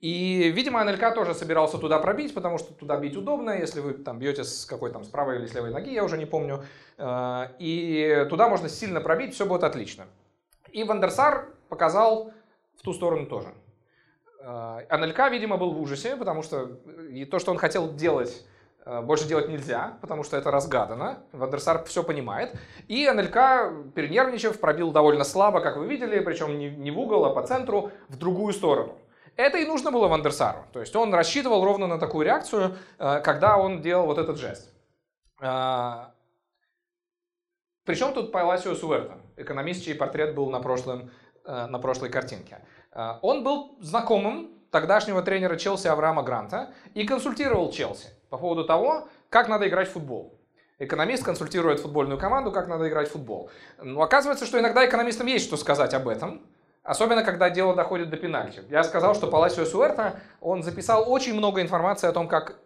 И, видимо, НЛК тоже собирался туда пробить, потому что туда бить удобно, если вы там бьете с какой там, с правой или с левой ноги, я уже не помню. А, и туда можно сильно пробить, все будет отлично. И Вандерсар показал в ту сторону тоже. НЛК, видимо, был в ужасе, потому что и то, что он хотел делать Э, больше делать нельзя, потому что это разгадано. Вандерсар все понимает. И НЛК, перенервничав, пробил довольно слабо, как вы видели, причем не, в угол, а по центру, в другую сторону. Это и нужно было Вандерсару. То есть он рассчитывал ровно на такую реакцию, э, когда он делал вот этот жест. Э, Причем тут Паласио Суэрта, экономист, чей портрет был на, прошлом, на прошлой картинке. Он был знакомым тогдашнего тренера Челси Авраама Гранта и консультировал Челси по поводу того, как надо играть в футбол. Экономист консультирует футбольную команду, как надо играть в футбол. Но оказывается, что иногда экономистам есть что сказать об этом, особенно когда дело доходит до пенальти. Я сказал, что Паласио Суэрта, он записал очень много информации о том, как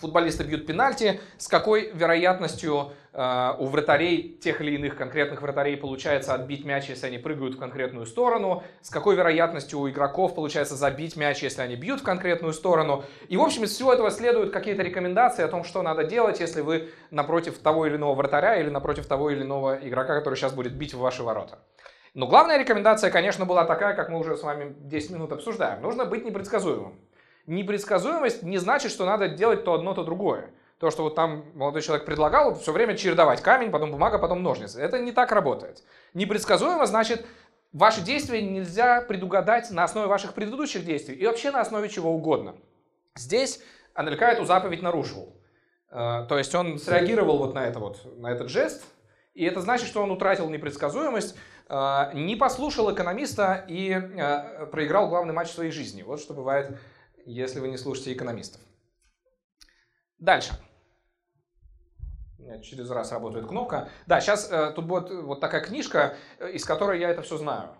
футболисты бьют пенальти, с какой вероятностью э, у вратарей, тех или иных конкретных вратарей получается отбить мяч, если они прыгают в конкретную сторону, с какой вероятностью у игроков получается забить мяч, если они бьют в конкретную сторону. И, в общем, из всего этого следуют какие-то рекомендации о том, что надо делать, если вы напротив того или иного вратаря или напротив того или иного игрока, который сейчас будет бить в ваши ворота. Но главная рекомендация, конечно, была такая, как мы уже с вами 10 минут обсуждаем. Нужно быть непредсказуемым непредсказуемость не значит, что надо делать то одно, то другое. То, что вот там молодой человек предлагал, все время чередовать камень, потом бумага, потом ножницы. Это не так работает. Непредсказуемо значит, ваши действия нельзя предугадать на основе ваших предыдущих действий и вообще на основе чего угодно. Здесь Анелька эту заповедь нарушил. Э, то есть он среагировал вот на, это вот, на этот жест, и это значит, что он утратил непредсказуемость, э, не послушал экономиста и э, проиграл главный матч своей жизни. Вот что бывает если вы не слушаете экономистов. Дальше. Через раз работает кнопка. Да, сейчас э, тут будет вот такая книжка, э, из которой я это все знаю.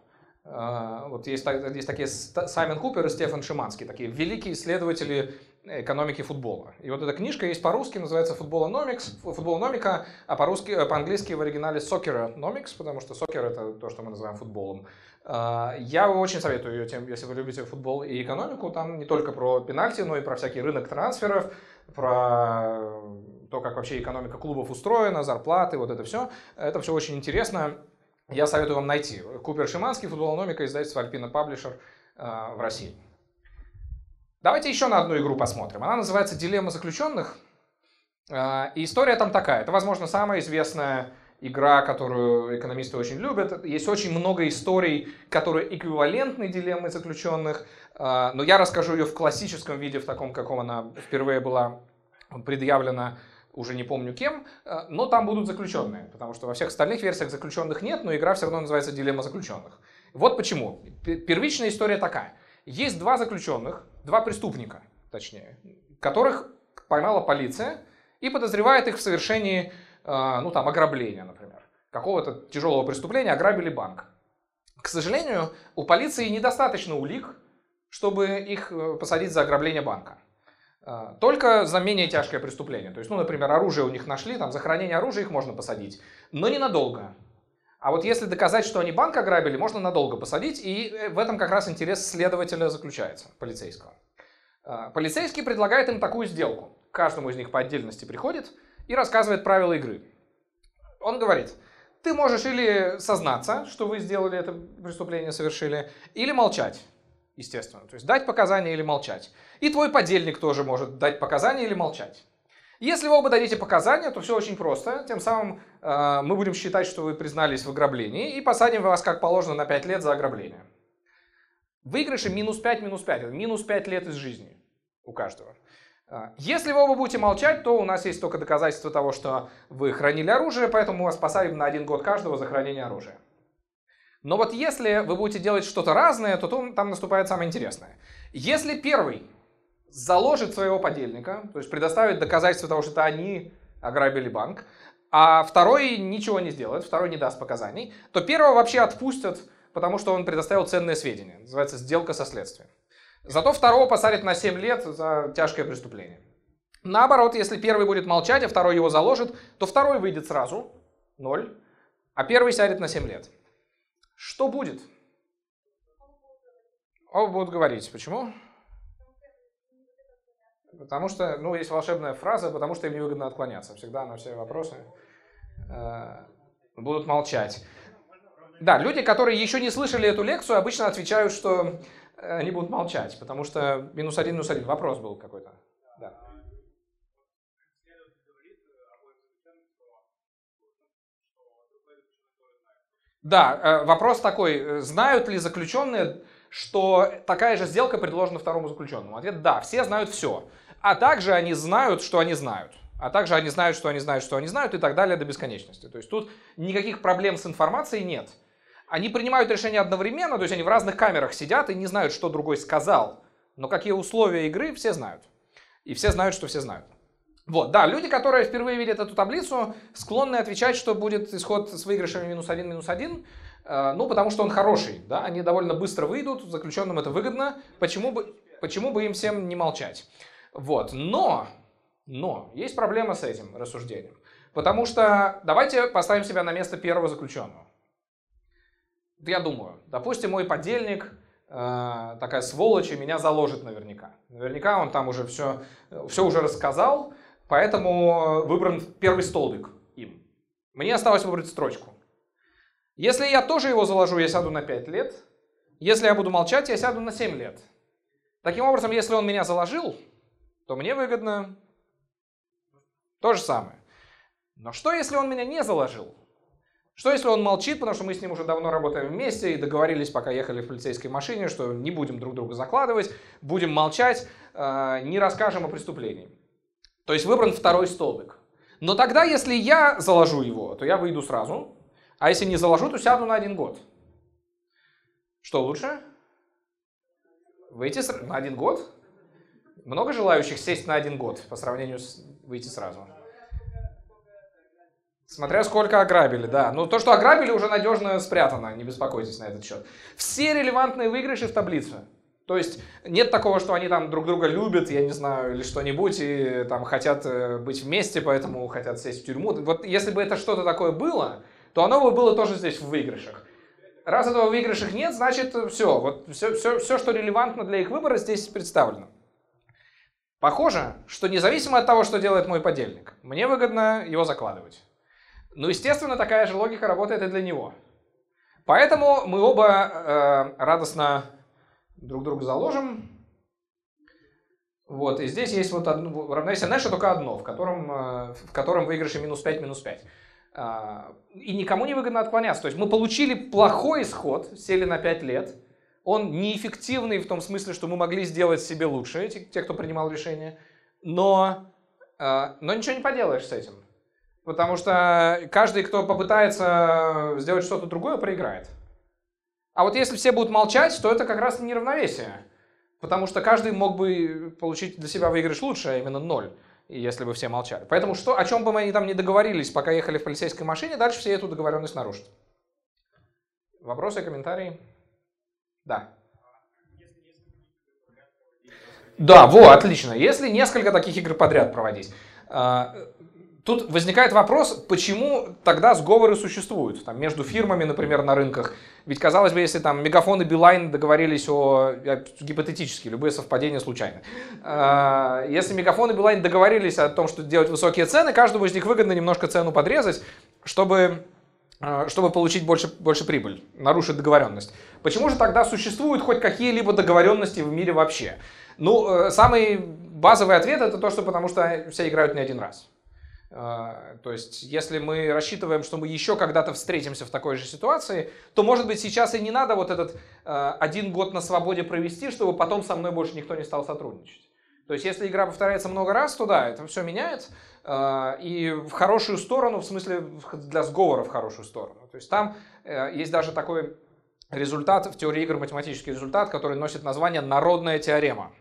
Э, вот есть, есть такие Саймон Купер и Стефан Шиманский, такие великие исследователи экономики футбола. И вот эта книжка есть по-русски, называется «Футболономикс», «Футболономика», а по-русски, э, по-английски в оригинале «Socceronomics», потому что сокер — это то, что мы называем футболом. А, я очень советую ее тем, если вы любите футбол и экономику. Там не только про пенальти, но и про всякий рынок трансферов, про то, как вообще экономика клубов устроена, зарплаты, вот это все. Это все очень интересно. Я советую вам найти. Купер Шиманский, футболономика, издательство Альпина Паблишер в России. Давайте еще на одну игру посмотрим. Она называется «Дилемма заключенных». А, и история там такая. Это, возможно, самая известная игра, которую экономисты очень любят. Есть очень много историй, которые эквивалентны дилемме заключенных, а, но я расскажу ее в классическом виде, в таком, каком она впервые была предъявлена уже не помню кем, а, но там будут заключенные, потому что во всех остальных версиях заключенных нет, но игра все равно называется «Дилемма заключенных». Вот почему. Первичная история такая. Есть два заключенных, два преступника, точнее, которых поймала полиция и подозревает их в совершении ну там, ограбления, например, какого-то тяжелого преступления, ограбили банк. К сожалению, у полиции недостаточно улик, чтобы их э, посадить за ограбление банка. А, только за менее тяжкое преступление. То есть, ну, например, оружие у них нашли, там, за хранение оружия их можно посадить, но ненадолго. А вот если доказать, что они банк ограбили, можно надолго посадить, и э, в этом как раз интерес следователя заключается, полицейского. А, полицейский предлагает им такую сделку. Каждому из них по отдельности приходит – и рассказывает правила игры. Он говорит, ты можешь или сознаться, что вы сделали это преступление, совершили, или молчать, естественно. То есть дать показания или молчать. И твой подельник тоже может дать показания или молчать. Если вы оба дадите показания, то все очень просто. Тем самым э, мы будем считать, что вы признались в ограблении и посадим вас, как положено, на 5 лет за ограбление. Выигрыши минус 5, минус 5. Минус 5 лет из жизни у каждого. А, если вы оба будете молчать, то у нас есть только доказательство того, что вы хранили оружие, поэтому мы вас посадим на один год каждого за хранение оружия. Но вот если вы будете делать что-то разное, то там наступает самое интересное. Если первый заложит своего подельника, то есть предоставит доказательство того, что это они ограбили банк, а второй ничего не сделает, второй не даст показаний, то первого вообще отпустят, потому что он предоставил ценные сведения. Называется сделка со следствием. Зато второго посадят на 7 лет за тяжкое преступление. Наоборот, если первый будет молчать, а второй его заложит, то второй выйдет сразу, ноль, а первый сядет на 7 лет. Что будет? Оба будут говорить. Почему? Потому что, ну, есть волшебная фраза, потому что им невыгодно отклоняться. Всегда на все вопросы э, будут молчать. Да, люди, которые еще не слышали эту лекцию, обычно отвечают, что они будут молчать, потому что минус один, минус один. Вопрос был какой-то. Да. Да, э, вопрос такой, э, знают ли заключенные, что такая же сделка предложена второму заключенному? Ответ – да, все знают все. А также они знают, что они знают. А также они знают, что они знают, что они знают и так далее до бесконечности. То есть тут никаких проблем с информацией нет. Они принимают решения одновременно, то есть они в разных камерах сидят и не знают, что другой сказал. Но какие условия игры, все знают. И все знают, что все знают. Вот, да, люди, которые впервые видят эту таблицу, склонны отвечать, что будет исход с выигрышами минус один, минус один, э, ну, потому что он хороший, да, они довольно быстро выйдут, заключенным это выгодно, почему бы, почему бы им всем не молчать? Вот, но, но, есть проблема с этим рассуждением, потому что давайте поставим себя на место первого заключенного. Я думаю, допустим, мой подельник, э, такая сволочь, и меня заложит наверняка. Наверняка он там уже все, все уже рассказал, Поэтому выбран первый столбик им. Мне осталось выбрать строчку. Если я тоже его заложу, я сяду на 5 лет. Если я буду молчать, я сяду на 7 лет. Таким образом, если он меня заложил, то мне выгодно то же самое. Но что, если он меня не заложил? Что, если он молчит, потому что мы с ним уже давно работаем вместе и договорились, пока ехали в полицейской машине, что не будем друг друга закладывать, будем молчать, э, не расскажем о преступлении. То есть выбран второй столбик. Но тогда, если я заложу его, то я выйду сразу. А если не заложу, то сяду на один год. Что лучше? Выйти на один год? Много желающих сесть на один год по сравнению с выйти сразу? Смотря сколько ограбили, да. Но то, что ограбили, уже надежно спрятано, не беспокойтесь на этот счет. Все релевантные выигрыши в таблице. То есть нет такого, что они там друг друга любят, я не знаю, или что-нибудь, и там хотят э, быть вместе, поэтому хотят сесть в тюрьму. Вот если бы это что-то такое было, то оно бы было тоже здесь в выигрышах. Раз этого в выигрышах нет, значит все, вот все, все, все, что релевантно для их выбора, здесь представлено. Похоже, что независимо от того, что делает мой подельник, мне выгодно его закладывать. Ну, естественно, такая же логика работает и для него. Поэтому мы оба э, радостно друг друга заложим. Вот, и здесь есть вот одно, равновесие Нэша только одно, в котором, э, в котором выигрыши минус 5, минус 5. А, и никому не выгодно отклоняться. То есть мы получили плохой исход, сели на 5 лет. Он неэффективный в том смысле, что мы могли сделать себе лучше, те, те кто принимал решение. Но, э, но ничего не поделаешь с этим. Потому что каждый, кто попытается сделать что-то другое, проиграет. А вот если все будут молчать, то это как раз неравновесие. Потому что каждый мог бы получить для себя выигрыш лучше, а именно ноль, если бы все молчали. Поэтому что, о чем бы мы там не договорились, пока ехали в полицейской машине, дальше все эту договоренность нарушат. Вопросы, комментарии? Да. Да, во, отлично. Если несколько таких игр подряд проводить. Тут возникает вопрос, почему тогда сговоры существуют там, между фирмами, например, на рынках. Ведь, казалось бы, если там Мегафон и Билайн договорились о... Гипотетически, любые совпадения случайны. А, если Мегафон и Билайн договорились о том, что делать высокие цены, каждому из них выгодно немножко цену подрезать, чтобы а, чтобы получить больше, больше прибыль, нарушить договоренность. Почему же тогда существуют хоть какие-либо договоренности в мире вообще? Ну, э, самый базовый ответ это то, что потому что все играют не один раз. А, то есть, если мы рассчитываем, что мы еще когда-то встретимся в такой же ситуации, то, может быть, сейчас и не надо вот этот а, один год на свободе провести, чтобы потом со мной больше никто не стал сотрудничать. То есть, если игра повторяется много раз, то да, это все меняет. А, и в хорошую сторону, в смысле для сговора в хорошую сторону. То есть, там э, есть даже такой результат, в теории игр математический результат, который носит название «народная теорема».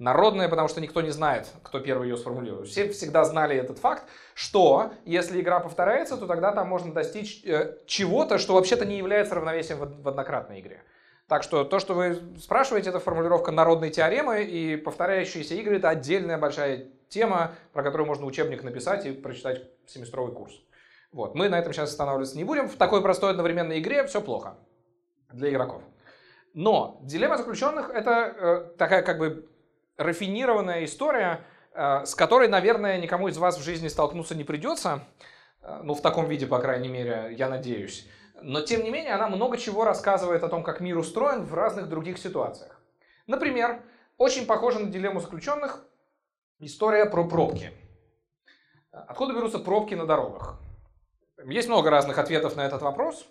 Народная, потому что никто не знает, кто первый ее сформулирует. Все всегда знали этот факт, что если игра повторяется, то тогда там можно достичь э, чего-то, что вообще-то не является равновесием в, в однократной игре. Так что то, что вы спрашиваете, это формулировка народной теоремы, и повторяющиеся игры — это отдельная большая тема, про которую можно учебник написать и прочитать семестровый курс. Вот. Мы на этом сейчас останавливаться не будем. В такой простой одновременной игре все плохо для игроков. Но дилемма заключенных — это э, такая как бы рафинированная история, э, с которой, наверное, никому из вас в жизни столкнуться не придется. Э, ну, в таком виде, по крайней мере, я надеюсь. Но, тем не менее, она много чего рассказывает о том, как мир устроен в разных других ситуациях. Например, очень похожа на дилемму заключенных история про пробки. Откуда берутся пробки на дорогах? Есть много разных ответов на этот вопрос,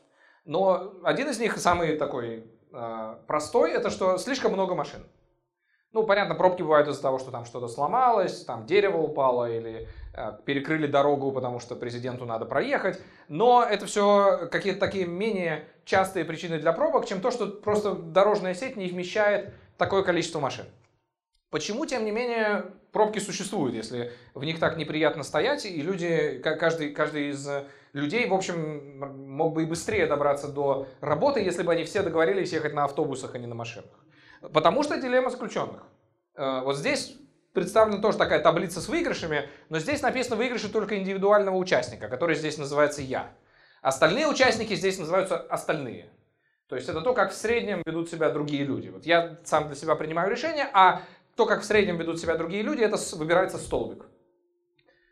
но один из них, самый такой э, простой, это что слишком много машин. Ну, понятно, пробки бывают из-за того, что там что-то сломалось, там дерево упало или э, перекрыли дорогу, потому что президенту надо проехать. Но это все какие-то такие менее частые причины для пробок, чем то, что просто дорожная сеть не вмещает такое количество машин. Почему, тем не менее, пробки существуют, если в них так неприятно стоять, и люди, каждый, каждый из людей, в общем, мог бы и быстрее добраться до работы, если бы они все договорились ехать на автобусах, а не на машинах. Потому что дилемма заключенных. Э, вот здесь представлена тоже такая таблица с выигрышами, но здесь написано выигрыши только индивидуального участника, который здесь называется «я». Остальные участники здесь называются «остальные». То есть это то, как в среднем ведут себя другие люди. Вот я сам для себя принимаю решение, а то, как в среднем ведут себя другие люди, это выбирается столбик.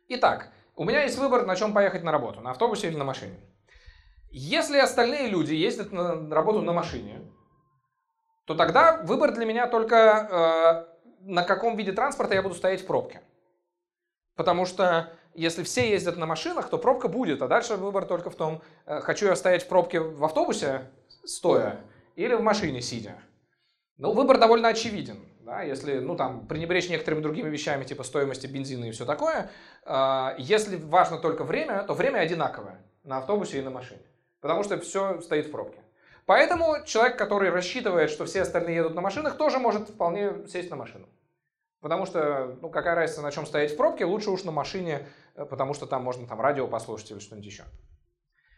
Итак, у меня есть выбор, на чем поехать на работу, на автобусе или на машине. Если остальные люди ездят на работу на машине, то тогда выбор для меня только э, на каком виде транспорта я буду стоять в пробке. Потому что если все ездят на машинах, то пробка будет, а дальше выбор только в том, э, хочу я стоять в пробке в автобусе стоя или в машине сидя. Ну, выбор довольно очевиден. Да? Если ну, там, пренебречь некоторыми другими вещами, типа стоимости бензина и все такое, э, если важно только время, то время одинаковое на автобусе и на машине. Потому что все стоит в пробке. Поэтому человек, который рассчитывает, что все остальные едут на машинах, тоже может вполне сесть на машину. Потому что, ну, какая разница, на чем стоять в пробке, лучше уж на машине, э, потому что там можно там радио послушать или что-нибудь еще.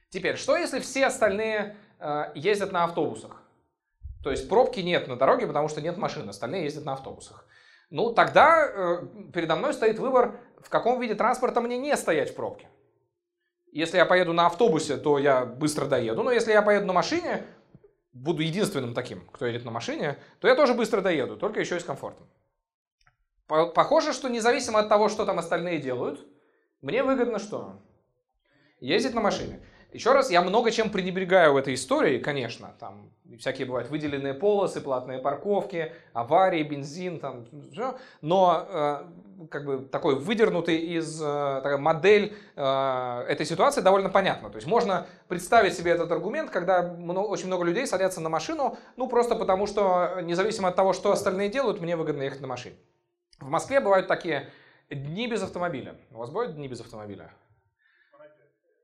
Теперь, что если все остальные э, ездят на автобусах? То есть пробки нет на дороге, потому что нет машин, остальные ездят на автобусах. Ну, тогда э, передо мной стоит выбор, в каком виде транспорта мне не стоять в пробке. Если я поеду на автобусе, то я быстро доеду. Но если я поеду на машине, буду единственным таким, кто едет на машине, то я тоже быстро доеду, только еще и с комфортом. Похоже, что независимо от того, что там остальные делают, мне выгодно что? Ездить на машине. Еще раз, я много чем пренебрегаю в этой истории, конечно. Там всякие бывают выделенные полосы, платные парковки, аварии, бензин, там все. Но э, как бы такой выдернутый из э, такая модель э, этой ситуации довольно понятно. То есть можно представить себе этот аргумент, когда много, очень много людей садятся на машину, ну просто потому что независимо от того, что остальные делают, мне выгодно ехать на машине. В Москве бывают такие дни без автомобиля. У вас бывают дни без автомобиля?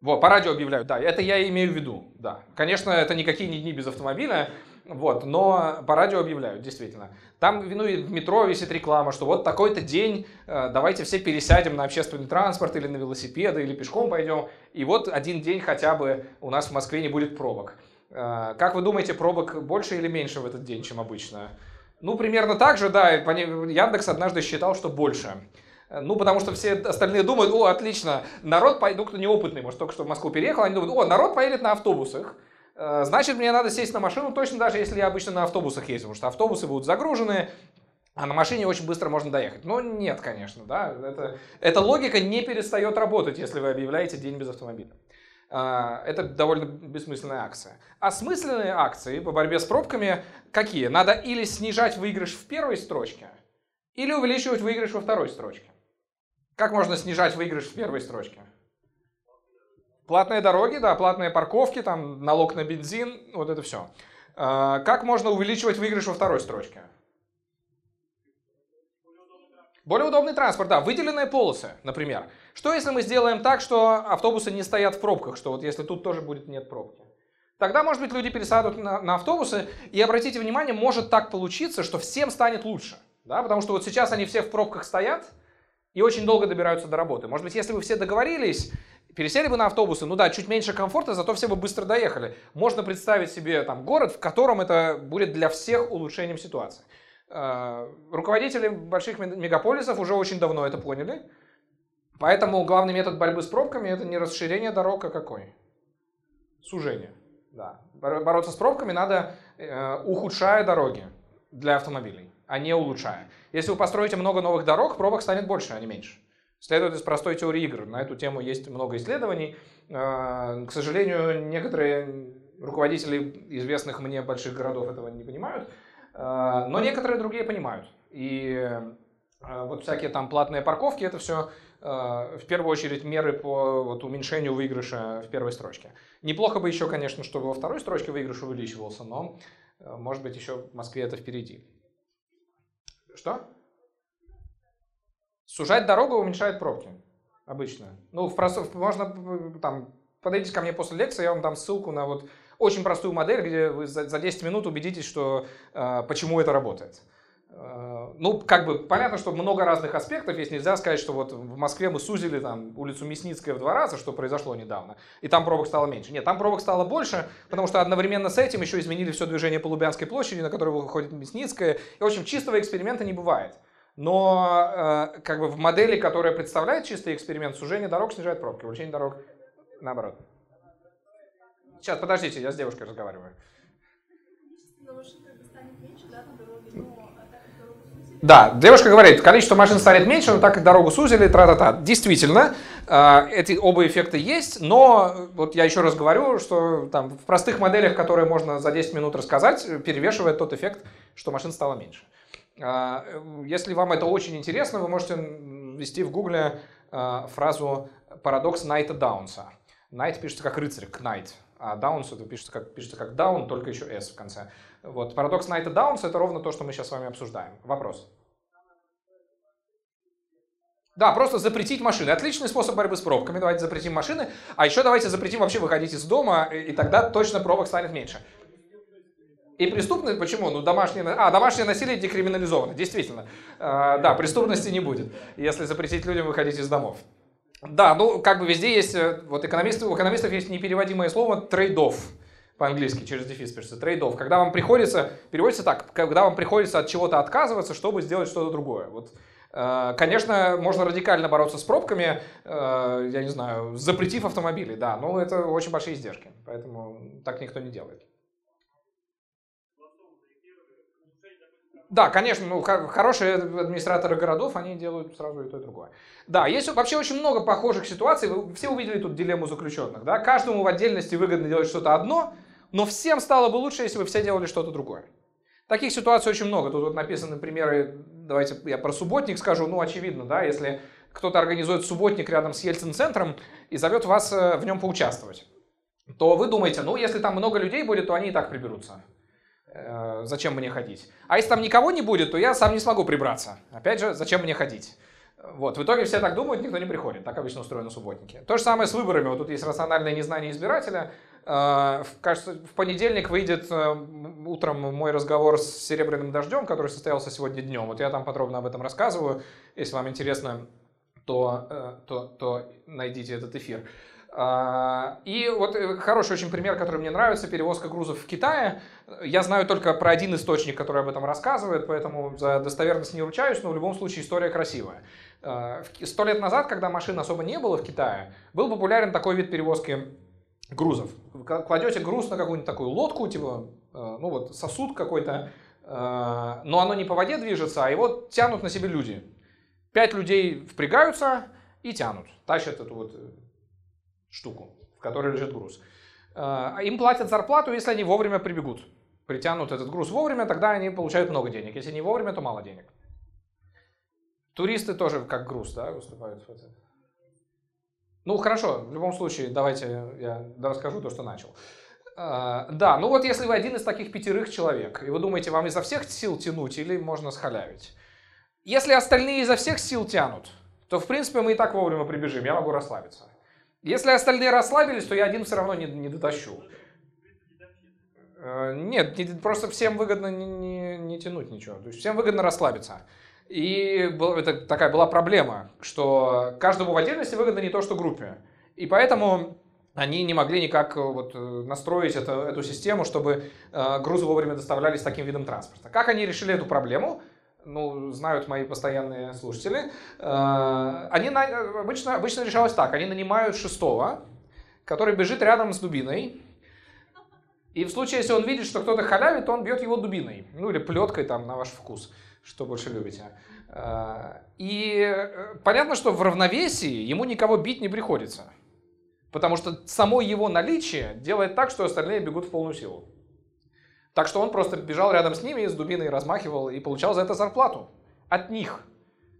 Вот, по радио объявляют, да, это я имею в виду, да. Конечно, это никакие не дни без автомобиля, вот, но по радио объявляют, действительно. Там ну, и в метро висит реклама, что вот такой-то день, э, давайте все пересядем на общественный транспорт или на велосипеды, или пешком пойдем. И вот один день хотя бы у нас в Москве не будет пробок. Э, как вы думаете, пробок больше или меньше в этот день, чем обычно? Ну, примерно так же, да. Яндекс однажды считал, что больше. Ну, потому что все остальные думают, о, отлично, народ, пойду, кто неопытный, может, только что в Москву переехал, они думают, о, народ поедет на автобусах, э, значит, мне надо сесть на машину, точно даже если я обычно на автобусах езжу, потому что автобусы будут загружены, а на машине очень быстро можно доехать. Но нет, конечно, да, это, эта логика не перестает работать, если вы объявляете день без автомобиля. Э, это довольно бессмысленная акция. Осмысленные акции по борьбе с пробками какие? Надо или снижать выигрыш в первой строчке, или увеличивать выигрыш во второй строчке. Как можно снижать выигрыш в первой строчке? Платные дороги, да, платные парковки, там налог на бензин, вот это все. А, как можно увеличивать выигрыш во второй строчке? Более удобный транспорт, да, выделенные полосы, например. Что если мы сделаем так, что автобусы не стоят в пробках, что вот если тут тоже будет нет пробки? Тогда, может быть, люди пересадут на, на автобусы, и обратите внимание, может так получиться, что всем станет лучше. Да, потому что вот сейчас они все в пробках стоят и очень долго добираются до работы. Может быть, если бы все договорились, пересели бы на автобусы, ну да, чуть меньше комфорта, зато все бы быстро доехали. Можно представить себе там город, в котором это будет для всех улучшением ситуации. Э, руководители больших мегаполисов уже очень давно это поняли. Поэтому главный метод борьбы с пробками это не расширение дорог, а какой? Сужение. Да. Бороться с пробками надо, э, ухудшая дороги для автомобилей, а не улучшая. Если вы построите много новых дорог, пробок станет больше, а не меньше. Следует из простой теории игр. На эту тему есть много исследований. Э, к сожалению, некоторые руководители известных мне больших городов этого не понимают, э, но некоторые другие понимают. И вот всякие там платные парковки, это все в первую очередь меры по вот, уменьшению выигрыша в первой строчке. Неплохо бы еще, конечно, чтобы во второй строчке выигрыш увеличивался, но может быть еще в Москве это впереди. Что? Сужать дорогу уменьшает пробки. Обычно. Ну, в просто, можно там, подойдите ко мне после лекции, я вам дам ссылку на вот очень простую модель, где вы за 10 минут убедитесь, что, э, почему это работает. Э, ну, как бы понятно, что много разных аспектов есть. Нельзя сказать, что вот в Москве мы сузили там улицу Мясницкая в два раза, что произошло недавно, и там пробок стало меньше. Нет, там пробок стало больше, потому что одновременно с этим еще изменили все движение по Лубянской площади, на которую выходит Мясницкая. И, в общем, чистого эксперимента не бывает. Но э, как бы в модели, которая представляет чистый эксперимент, сужение дорог снижает пробки, увеличение дорог наоборот. Сейчас, подождите, я с девушкой разговариваю. Да, девушка говорит, количество машин станет меньше, но так как дорогу сузили, тра-та-та. Действительно, а, эти оба эффекта есть, но вот я еще раз говорю, что там в простых моделях, которые можно за 10 минут рассказать, перевешивает тот эффект, что машин стало меньше. Если вам это очень интересно, вы можете ввести в гугле фразу парадокс Найта Даунса. Найт пишется как рыцарь, Knight, а Даунс это пишется как, пишется как Даун, только еще S в конце. Вот, парадокс Найта Даунса это ровно то, что мы сейчас с вами обсуждаем. Вопрос. Да, просто запретить машины. Отличный способ борьбы с пробками. Давайте запретим машины. А еще давайте запретим вообще выходить из дома, и тогда точно пробок станет меньше. И преступность, почему? Ну, домашнее, а, домашнее насилие декриминализовано, действительно. А, да, преступности не будет, если запретить людям выходить из домов. Да, ну, как бы везде есть, э, вот экономисты, у экономистов есть непереводимое слово трейдов по-английски через дефис пишется, трейдов. Когда вам приходится, переводится так, когда вам приходится от чего-то отказываться, чтобы сделать что-то другое. Вот Э, конечно, можно радикально бороться с пробками, э, я не знаю, запретив автомобили, да, но это очень большие издержки, поэтому так никто не делает. Да, конечно, ну, хорошие администраторы городов, они делают сразу и то, и другое. Да, есть вообще очень много похожих ситуаций. Вы все увидели тут дилемму заключенных. Да? Каждому в отдельности выгодно делать что-то одно, но всем стало бы лучше, если бы все делали что-то другое. Таких ситуаций очень много. Тут вот написаны примеры, давайте я про субботник скажу, ну очевидно, да, если кто-то организует субботник рядом с Ельцин-центром и зовет вас э, в нем поучаствовать, то вы думаете, ну если там много людей будет, то они и так приберутся. Э, зачем мне ходить? А если там никого не будет, то я сам не смогу прибраться. Опять же, зачем мне ходить? Вот, в итоге все так думают, никто не приходит. Так обычно устроены субботники. То же самое с выборами. Вот тут есть рациональное незнание избирателя. Э, кажется, в понедельник выйдет э, утром мой разговор с Серебряным дождем, который состоялся сегодня днем. Вот я там подробно об этом рассказываю. Если вам интересно, то, э, то, то найдите этот эфир. И вот хороший очень пример, который мне нравится, перевозка грузов в Китае. Я знаю только про один источник, который об этом рассказывает, поэтому за достоверность не ручаюсь, но в любом случае история красивая. Сто лет назад, когда машин особо не было в Китае, был популярен такой вид перевозки грузов. Кладете груз на какую-нибудь такую лодку, типа, э, ну вот сосуд какой-то, э, но оно не по воде движется, а его тянут на себе люди. Пять людей впрягаются и тянут, тащат эту вот э, штуку, в которой лежит груз. Им платят зарплату, если они вовремя прибегут. Притянут этот груз вовремя, тогда они получают много денег. Если не вовремя, то мало денег. Туристы тоже как груз да, выступают в этом. Ну, хорошо, в любом случае, давайте я расскажу то, что начал. А, да, ну вот если вы один из таких пятерых человек, и вы думаете, вам изо всех сил тянуть или можно схалявить. Если остальные изо всех сил тянут, то, в принципе, мы и так вовремя прибежим, я могу расслабиться. Если остальные расслабились, то я один все равно не, не дотащу. Э, нет, просто всем выгодно не, не, не тянуть ничего. То есть всем выгодно расслабиться. И был- это такая была проблема, что каждому в отдельности выгодно не то, что группе. И поэтому они не могли никак э, вот, э, настроить это- эту систему, чтобы э, грузы вовремя доставлялись таким видом транспорта. Как они решили эту проблему? Ну, знают мои постоянные слушатели. Э, Они на- обычно, обычно решалось так. Они нанимают шестого, который бежит рядом с дубиной. И в случае, если он видит, что кто-то халявит, то он бьет его дубиной. Ну, или плеткой там на ваш вкус, что больше любите. Э, И э, понятно, что в равновесии ему никого бить не приходится. Потому что само его наличие делает так, что остальные бегут в полную силу. Так что он просто бежал рядом с ними, с дубиной размахивал и получал за это зарплату. От них.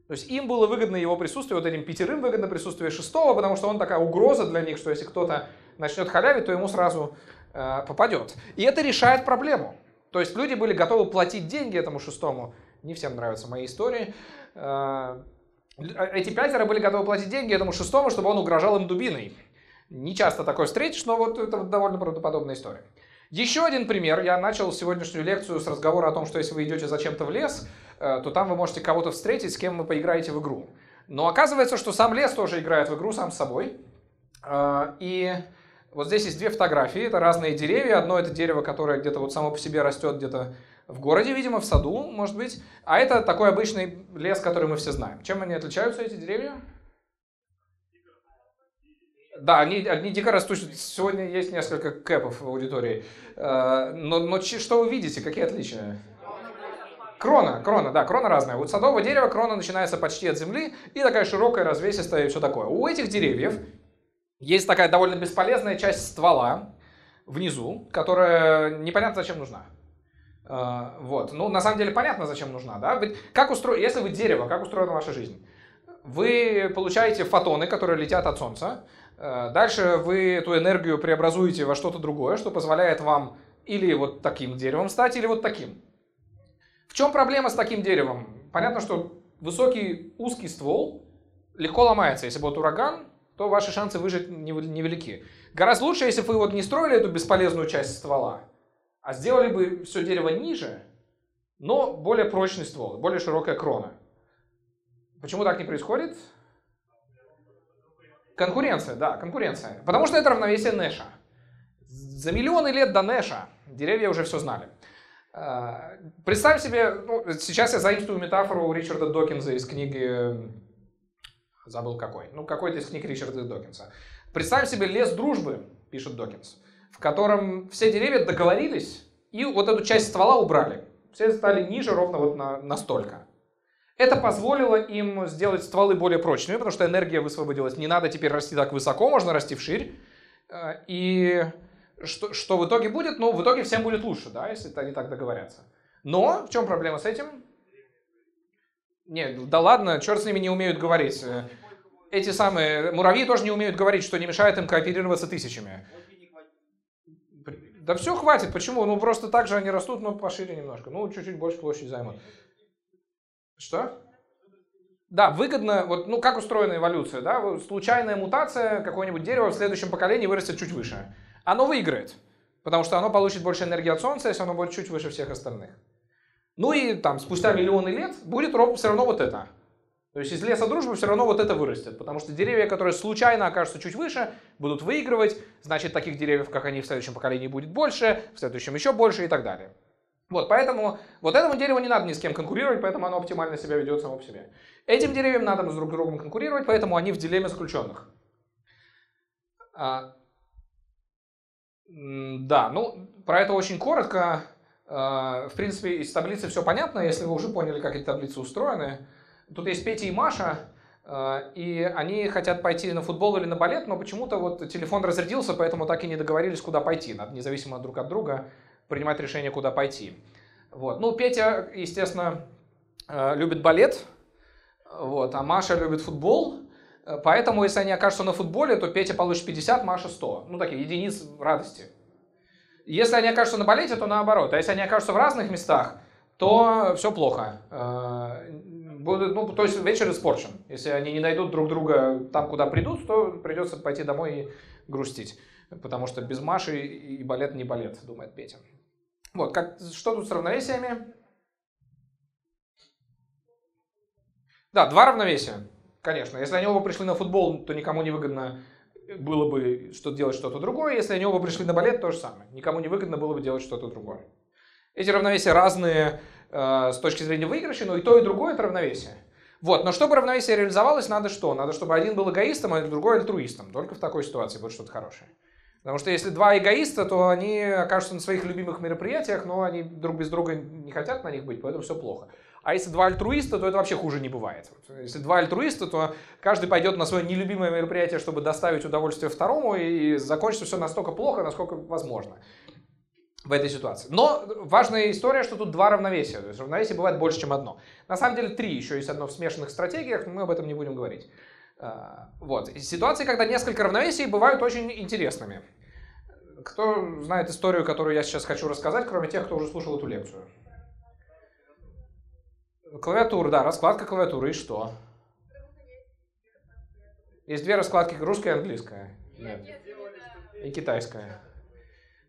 То есть им было выгодно его присутствие, вот этим пятерым выгодно присутствие шестого, потому что он такая угроза для них, что если кто-то начнет халявить, то ему сразу э, попадет. И это решает проблему. То есть люди были готовы платить деньги этому шестому. Не всем нравятся мои истории. Э, эти пятеро были готовы платить деньги этому шестому, чтобы он угрожал им дубиной. Не часто такое встретишь, но вот это довольно правдоподобная история. Еще один пример. Я начал сегодняшнюю лекцию с разговора о том, что если вы идете зачем-то в лес, э, то там вы можете кого-то встретить, с кем вы поиграете в игру. Но оказывается, что сам лес тоже играет в игру сам с собой. Э, И вот здесь есть две фотографии. Это разные деревья. Одно это дерево, которое где-то вот само по себе растет где-то в городе, видимо, в саду, может быть. А это такой обычный лес, который мы все знаем. Чем они отличаются, эти деревья? Да, они, они дико растут. Сегодня есть несколько кэпов в аудитории. Э, Но, но что вы видите? Какие отличия? Крона, крона, да, крона разная. У садового дерева крона начинается почти от земли и такая широкая, развесистая и все такое. У этих деревьев есть такая довольно бесполезная часть ствола внизу, которая непонятно зачем нужна. Э, Вот. Ну, на самом деле понятно, зачем нужна, да? Как устро... Если вы дерево, как устроена ваша жизнь? Вы получаете фотоны, которые летят от Солнца. Э, Дальше вы эту энергию преобразуете во что-то другое, что позволяет вам или вот таким деревом стать, или вот таким. В чем проблема с таким деревом? Понятно, что высокий узкий ствол легко ломается. Если будет ураган, то ваши шансы выжить нев- невелики. Гораздо лучше, если вы вот не строили эту бесполезную часть ствола, а сделали бы все дерево ниже, но более прочный ствол, более широкая крона. Почему так не происходит? Конкуренция, да, конкуренция. Потому что это равновесие Нэша. За миллионы лет до Нэша деревья уже все знали. Э, Представь себе, ну, сейчас я заимствую метафору Ричарда Докинза из книги, забыл какой, ну какой-то из книг Ричарда Докинса. Представь себе лес дружбы, пишет Докинс, в котором все деревья договорились и вот эту часть ствола убрали. Все стали ниже ровно вот на, настолько. Это позволило им сделать стволы более прочными, потому что энергия высвободилась. Не надо теперь расти так высоко, можно расти вширь. Э, И что, что в итоге будет? Ну, в итоге всем будет лучше, да, если они так договорятся. Но в чем проблема с этим? Нет, да ладно, черт с ними не умеют говорить. Э, Эти самые муравьи тоже не умеют говорить, что не мешает им кооперироваться тысячами. Да все хватит, почему? Ну просто так же они растут, но пошире немножко. Ну, чуть-чуть больше площади займут. Что? Да, выгодно, вот, ну, как устроена эволюция, да, случайная мутация какого-нибудь дерева в следующем поколении вырастет чуть выше. Оно выиграет, потому что оно получит больше энергии от Солнца, если оно будет чуть выше всех остальных. Ну и там спустя миллионы лет будет все равно вот это. То есть из леса дружбы все равно вот это вырастет, потому что деревья, которые случайно окажутся чуть выше, будут выигрывать, значит таких деревьев, как они в следующем поколении будет больше, в следующем еще больше и так далее. Вот, поэтому вот этому дереву не надо ни с кем конкурировать, поэтому оно оптимально себя ведет само по себе. Этим деревьям надо с друг другом конкурировать, поэтому они в дилемме заключенных. А, да, ну, про это очень коротко. А, в принципе, из таблицы все понятно, если вы уже поняли, как эти таблицы устроены. Тут есть Петя и Маша, а, и они хотят пойти на футбол или на балет, но почему-то вот телефон разрядился, поэтому так и не договорились, куда пойти. Надо независимо друг от друга принимать решение, куда пойти. Вот. Ну, Петя, естественно, э, любит балет, вот, а Маша любит футбол. Э, Поэтому, если они окажутся на футболе, то Петя получит 50, Маша 100. Ну, такие единиц радости. Если они окажутся на балете, то наоборот. А если они окажутся в разных местах, то все плохо будут, ну, то есть вечер испорчен. Если они не найдут друг друга там, куда придут, то придется пойти домой и грустить. Потому что без Маши и балет не балет, думает Петя. Вот, как, что тут с равновесиями? Да, два равновесия, конечно. Если они оба пришли на футбол, то никому не выгодно было бы что делать что-то другое. Если они оба пришли на балет, то же самое. Никому не выгодно было бы делать что-то другое. Эти равновесия разные э, с точки зрения выигрыша, но и то, и другое это равновесие. Вот, но чтобы равновесие реализовалось, надо что? Надо, чтобы один был эгоистом, а другой альтруистом. Только в такой ситуации будет что-то хорошее. Потому что если два эгоиста, то они окажутся на своих любимых мероприятиях, но они друг без друга не хотят на них быть, поэтому все плохо. А если два альтруиста, то это вообще хуже не бывает. Если два альтруиста, то каждый пойдет на свое нелюбимое мероприятие, чтобы доставить удовольствие второму, и закончится все настолько плохо, насколько возможно в этой ситуации. Но важная история, что тут два равновесия. То есть равновесие бывает больше, чем одно. На самом деле три, еще есть одно в смешанных стратегиях, но мы об этом не будем говорить. А, вот. Ситуации, когда несколько равновесий, бывают очень интересными. Кто знает историю, которую я сейчас хочу рассказать, кроме тех, кто уже слушал эту лекцию? Клавиатура, да, раскладка клавиатуры. И что? Есть две раскладки, русская и английская. Нет. И китайская.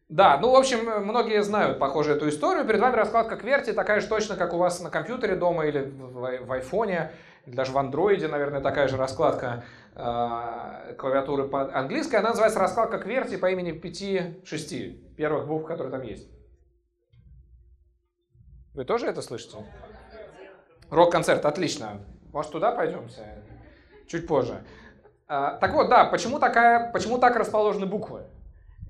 Да, ну, в общем, многие знают, похоже, эту историю. Перед вами раскладка QWERTY, такая же точно, как у вас на компьютере дома или в, в айфоне, даже в андроиде, наверное, такая же раскладка э, клавиатуры по английской. Она называется раскладка QWERTY по имени 5-6 первых букв, которые там есть. Вы тоже это слышите? Рок-концерт, отлично. Может, туда пойдемте? Чуть позже. А, так вот, да, почему, такая, почему так расположены буквы?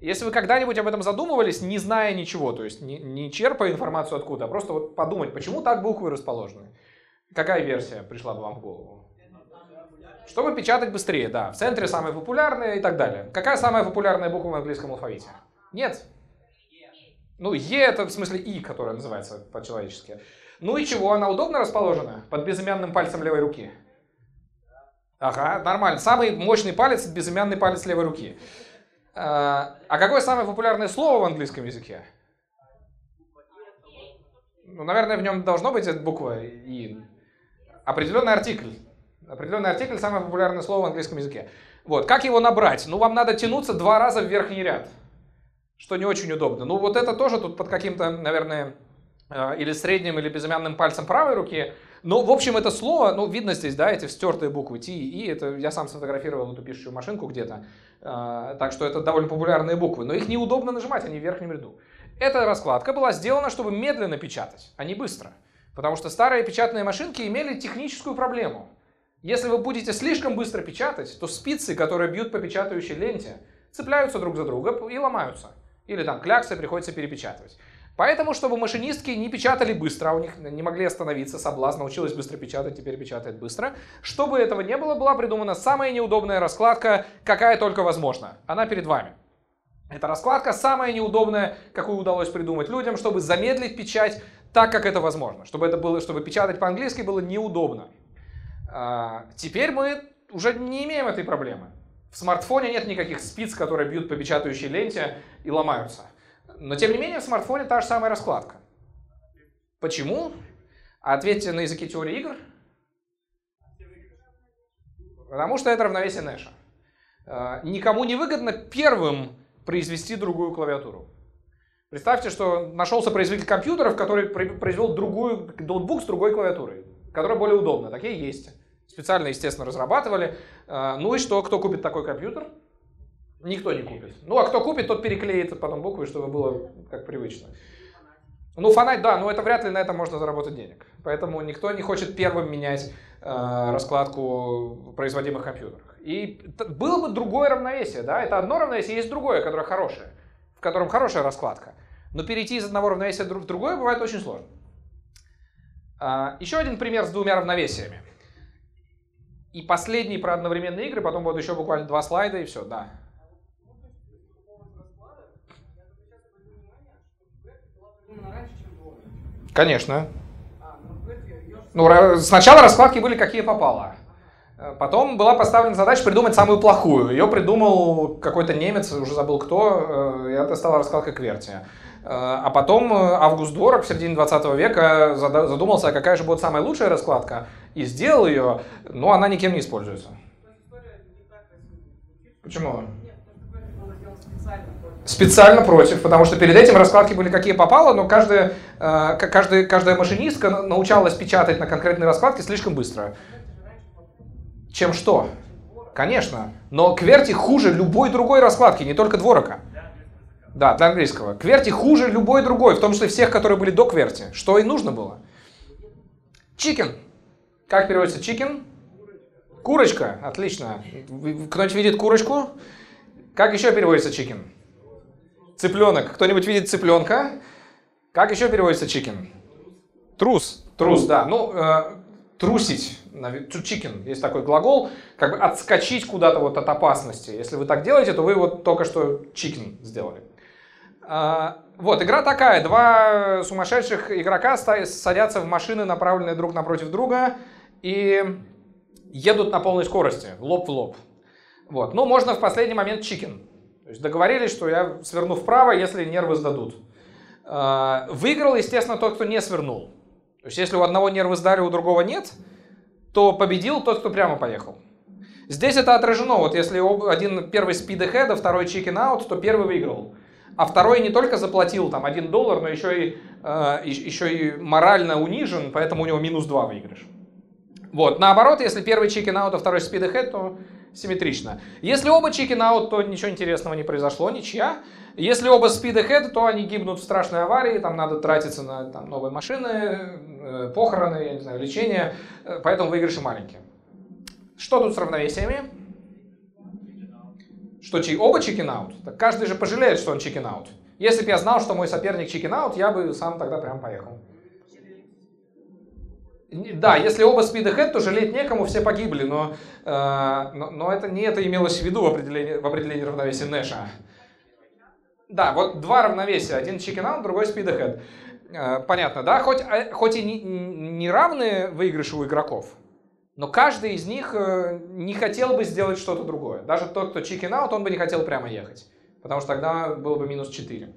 Если вы когда-нибудь об этом задумывались, не зная ничего, то есть не, не черпая информацию откуда, а просто вот подумать, почему так буквы расположены. Какая версия пришла бы вам в голову? Чтобы печатать быстрее, да. В центре самая популярная и так далее. Какая самая популярная буква в английском алфавите? Нет. Ну, Е это в смысле И, которая называется по-человечески. Ну и чего, она удобно расположена? Под безымянным пальцем левой руки. Ага, нормально. Самый мощный палец – безымянный палец левой руки. А, а какое самое популярное слово в английском языке? Ну, наверное, в нем должно быть эта буква И. Определенный артикль. Определенный артикль – самое популярное слово в английском языке. Вот, как его набрать? Ну, вам надо тянуться два раза в верхний ряд, что не очень удобно. Ну, вот это тоже тут под каким-то, наверное, Э, или средним, или безымянным пальцем правой руки. Но, в общем, это слово, ну, видно здесь, да, эти стертые буквы T и И, это я сам сфотографировал эту пишущую машинку где-то, э, так что это довольно популярные буквы, но их неудобно нажимать, они в верхнем ряду. Эта раскладка была сделана, чтобы медленно печатать, а не быстро. Потому что старые печатные машинки имели техническую проблему. Если вы будете слишком быстро печатать, то спицы, которые бьют по печатающей ленте, цепляются друг за друга и ломаются. Или там кляксы приходится перепечатывать. Поэтому, чтобы машинистки не печатали быстро, а у них не могли остановиться, соблазн, научилась быстро печатать, теперь печатает быстро. Чтобы этого не было, была придумана самая неудобная раскладка, какая только возможна. Она перед вами. Эта раскладка самая неудобная, какую удалось придумать людям, чтобы замедлить печать так, как это возможно. Чтобы, это было, чтобы печатать по-английски было неудобно. А, теперь мы уже не имеем этой проблемы. В смартфоне нет никаких спиц, которые бьют по печатающей ленте и ломаются. Но тем не менее в смартфоне та же самая раскладка. Почему? Ответьте на языке теории игр. Потому что это равновесие Нэша. А, никому не выгодно первым произвести другую клавиатуру. Представьте, что нашелся производитель компьютеров, который произвел другую, ноутбук с другой клавиатурой, которая более удобна. Такие есть. Специально, естественно, разрабатывали. А, ну и что, кто купит такой компьютер? Никто не купит. Ну, а кто купит, тот переклеит потом буквы, чтобы было как привычно. Ну, фанать, да, но это вряд ли на этом можно заработать денег. Поэтому никто не хочет первым менять э, раскладку в производимых компьютерах. И было бы другое равновесие, да, это одно равновесие, есть другое, которое хорошее, в котором хорошая раскладка. Но перейти из одного равновесия в другое бывает очень сложно. А, еще один пример с двумя равновесиями. И последний про одновременные игры, потом будут еще буквально два слайда и все, да. Конечно. Ну, сначала раскладки были какие попало. Потом была поставлена задача придумать самую плохую. Ее придумал какой-то немец, уже забыл кто, э, и это стала раскладка Кверти. Э, а потом э, Август Дворок в середине 20 века задумался, а какая же будет самая лучшая раскладка, и сделал ее, но она никем не используется. Почему? Специально против, потому что перед этим раскладки были какие попало, но каждая, э, каждая, каждая машинистка научалась печатать на конкретной раскладке слишком быстро. Чем что? Конечно. Но QWERTY хуже любой другой раскладки, не только Дворака. Да, для английского. QWERTY хуже любой другой, в том числе всех, которые были до QWERTY. Что и нужно было. Chicken. Как переводится chicken? Курочка. Отлично. Кто-нибудь видит курочку? Как еще переводится chicken? Цыпленок. Кто-нибудь видит цыпленка? Как еще переводится чикен? Трус. Трус, да. Ну, э, трусить. To chicken. Есть такой глагол. Как бы отскочить куда-то вот от опасности. Если вы так делаете, то вы вот только что chicken сделали. А, вот, игра такая. Два сумасшедших игрока садятся в машины, направленные друг напротив друга, и едут на полной скорости, лоб в лоб. Вот. Ну, можно в последний момент чикен. То есть договорились, что я сверну вправо, если нервы сдадут. А, выиграл, естественно, тот, кто не свернул. То есть если у одного нервы сдали, у другого нет, то победил тот, кто прямо поехал. Здесь это отражено. Вот если один первый speed ahead, а второй chicken out, то первый выиграл а второй не только заплатил там 1 доллар, но еще и, э, еще и морально унижен, поэтому у него минус 2 выигрыш. Вот, наоборот, если первый chicken out, а второй speed ahead, то симметрично. Если оба chicken out, то ничего интересного не произошло, ничья. Если оба speed ahead, то они гибнут в страшной аварии, там надо тратиться на там, новые машины, э, похороны, я не знаю, лечение, э, поэтому выигрыши маленькие. Что тут с равновесиями? что оба chicken out, так каждый же пожалеет, что он chicken out. Если бы я знал, что мой соперник chicken out, я бы сам тогда прям поехал. Да, если оба speed ahead, то жалеть некому, все погибли, но, э, но, но это не это имелось в виду в определении, в определении равновесия Нэша. Да, вот два равновесия, один chicken out, другой speed ahead. Э, понятно, да? Хоть, э, хоть и не, не равные выигрыши у игроков, но каждый из них э, не хотел бы сделать что-то другое. Даже тот, кто chicken out, он бы не хотел прямо ехать. Потому что тогда было бы минус 4.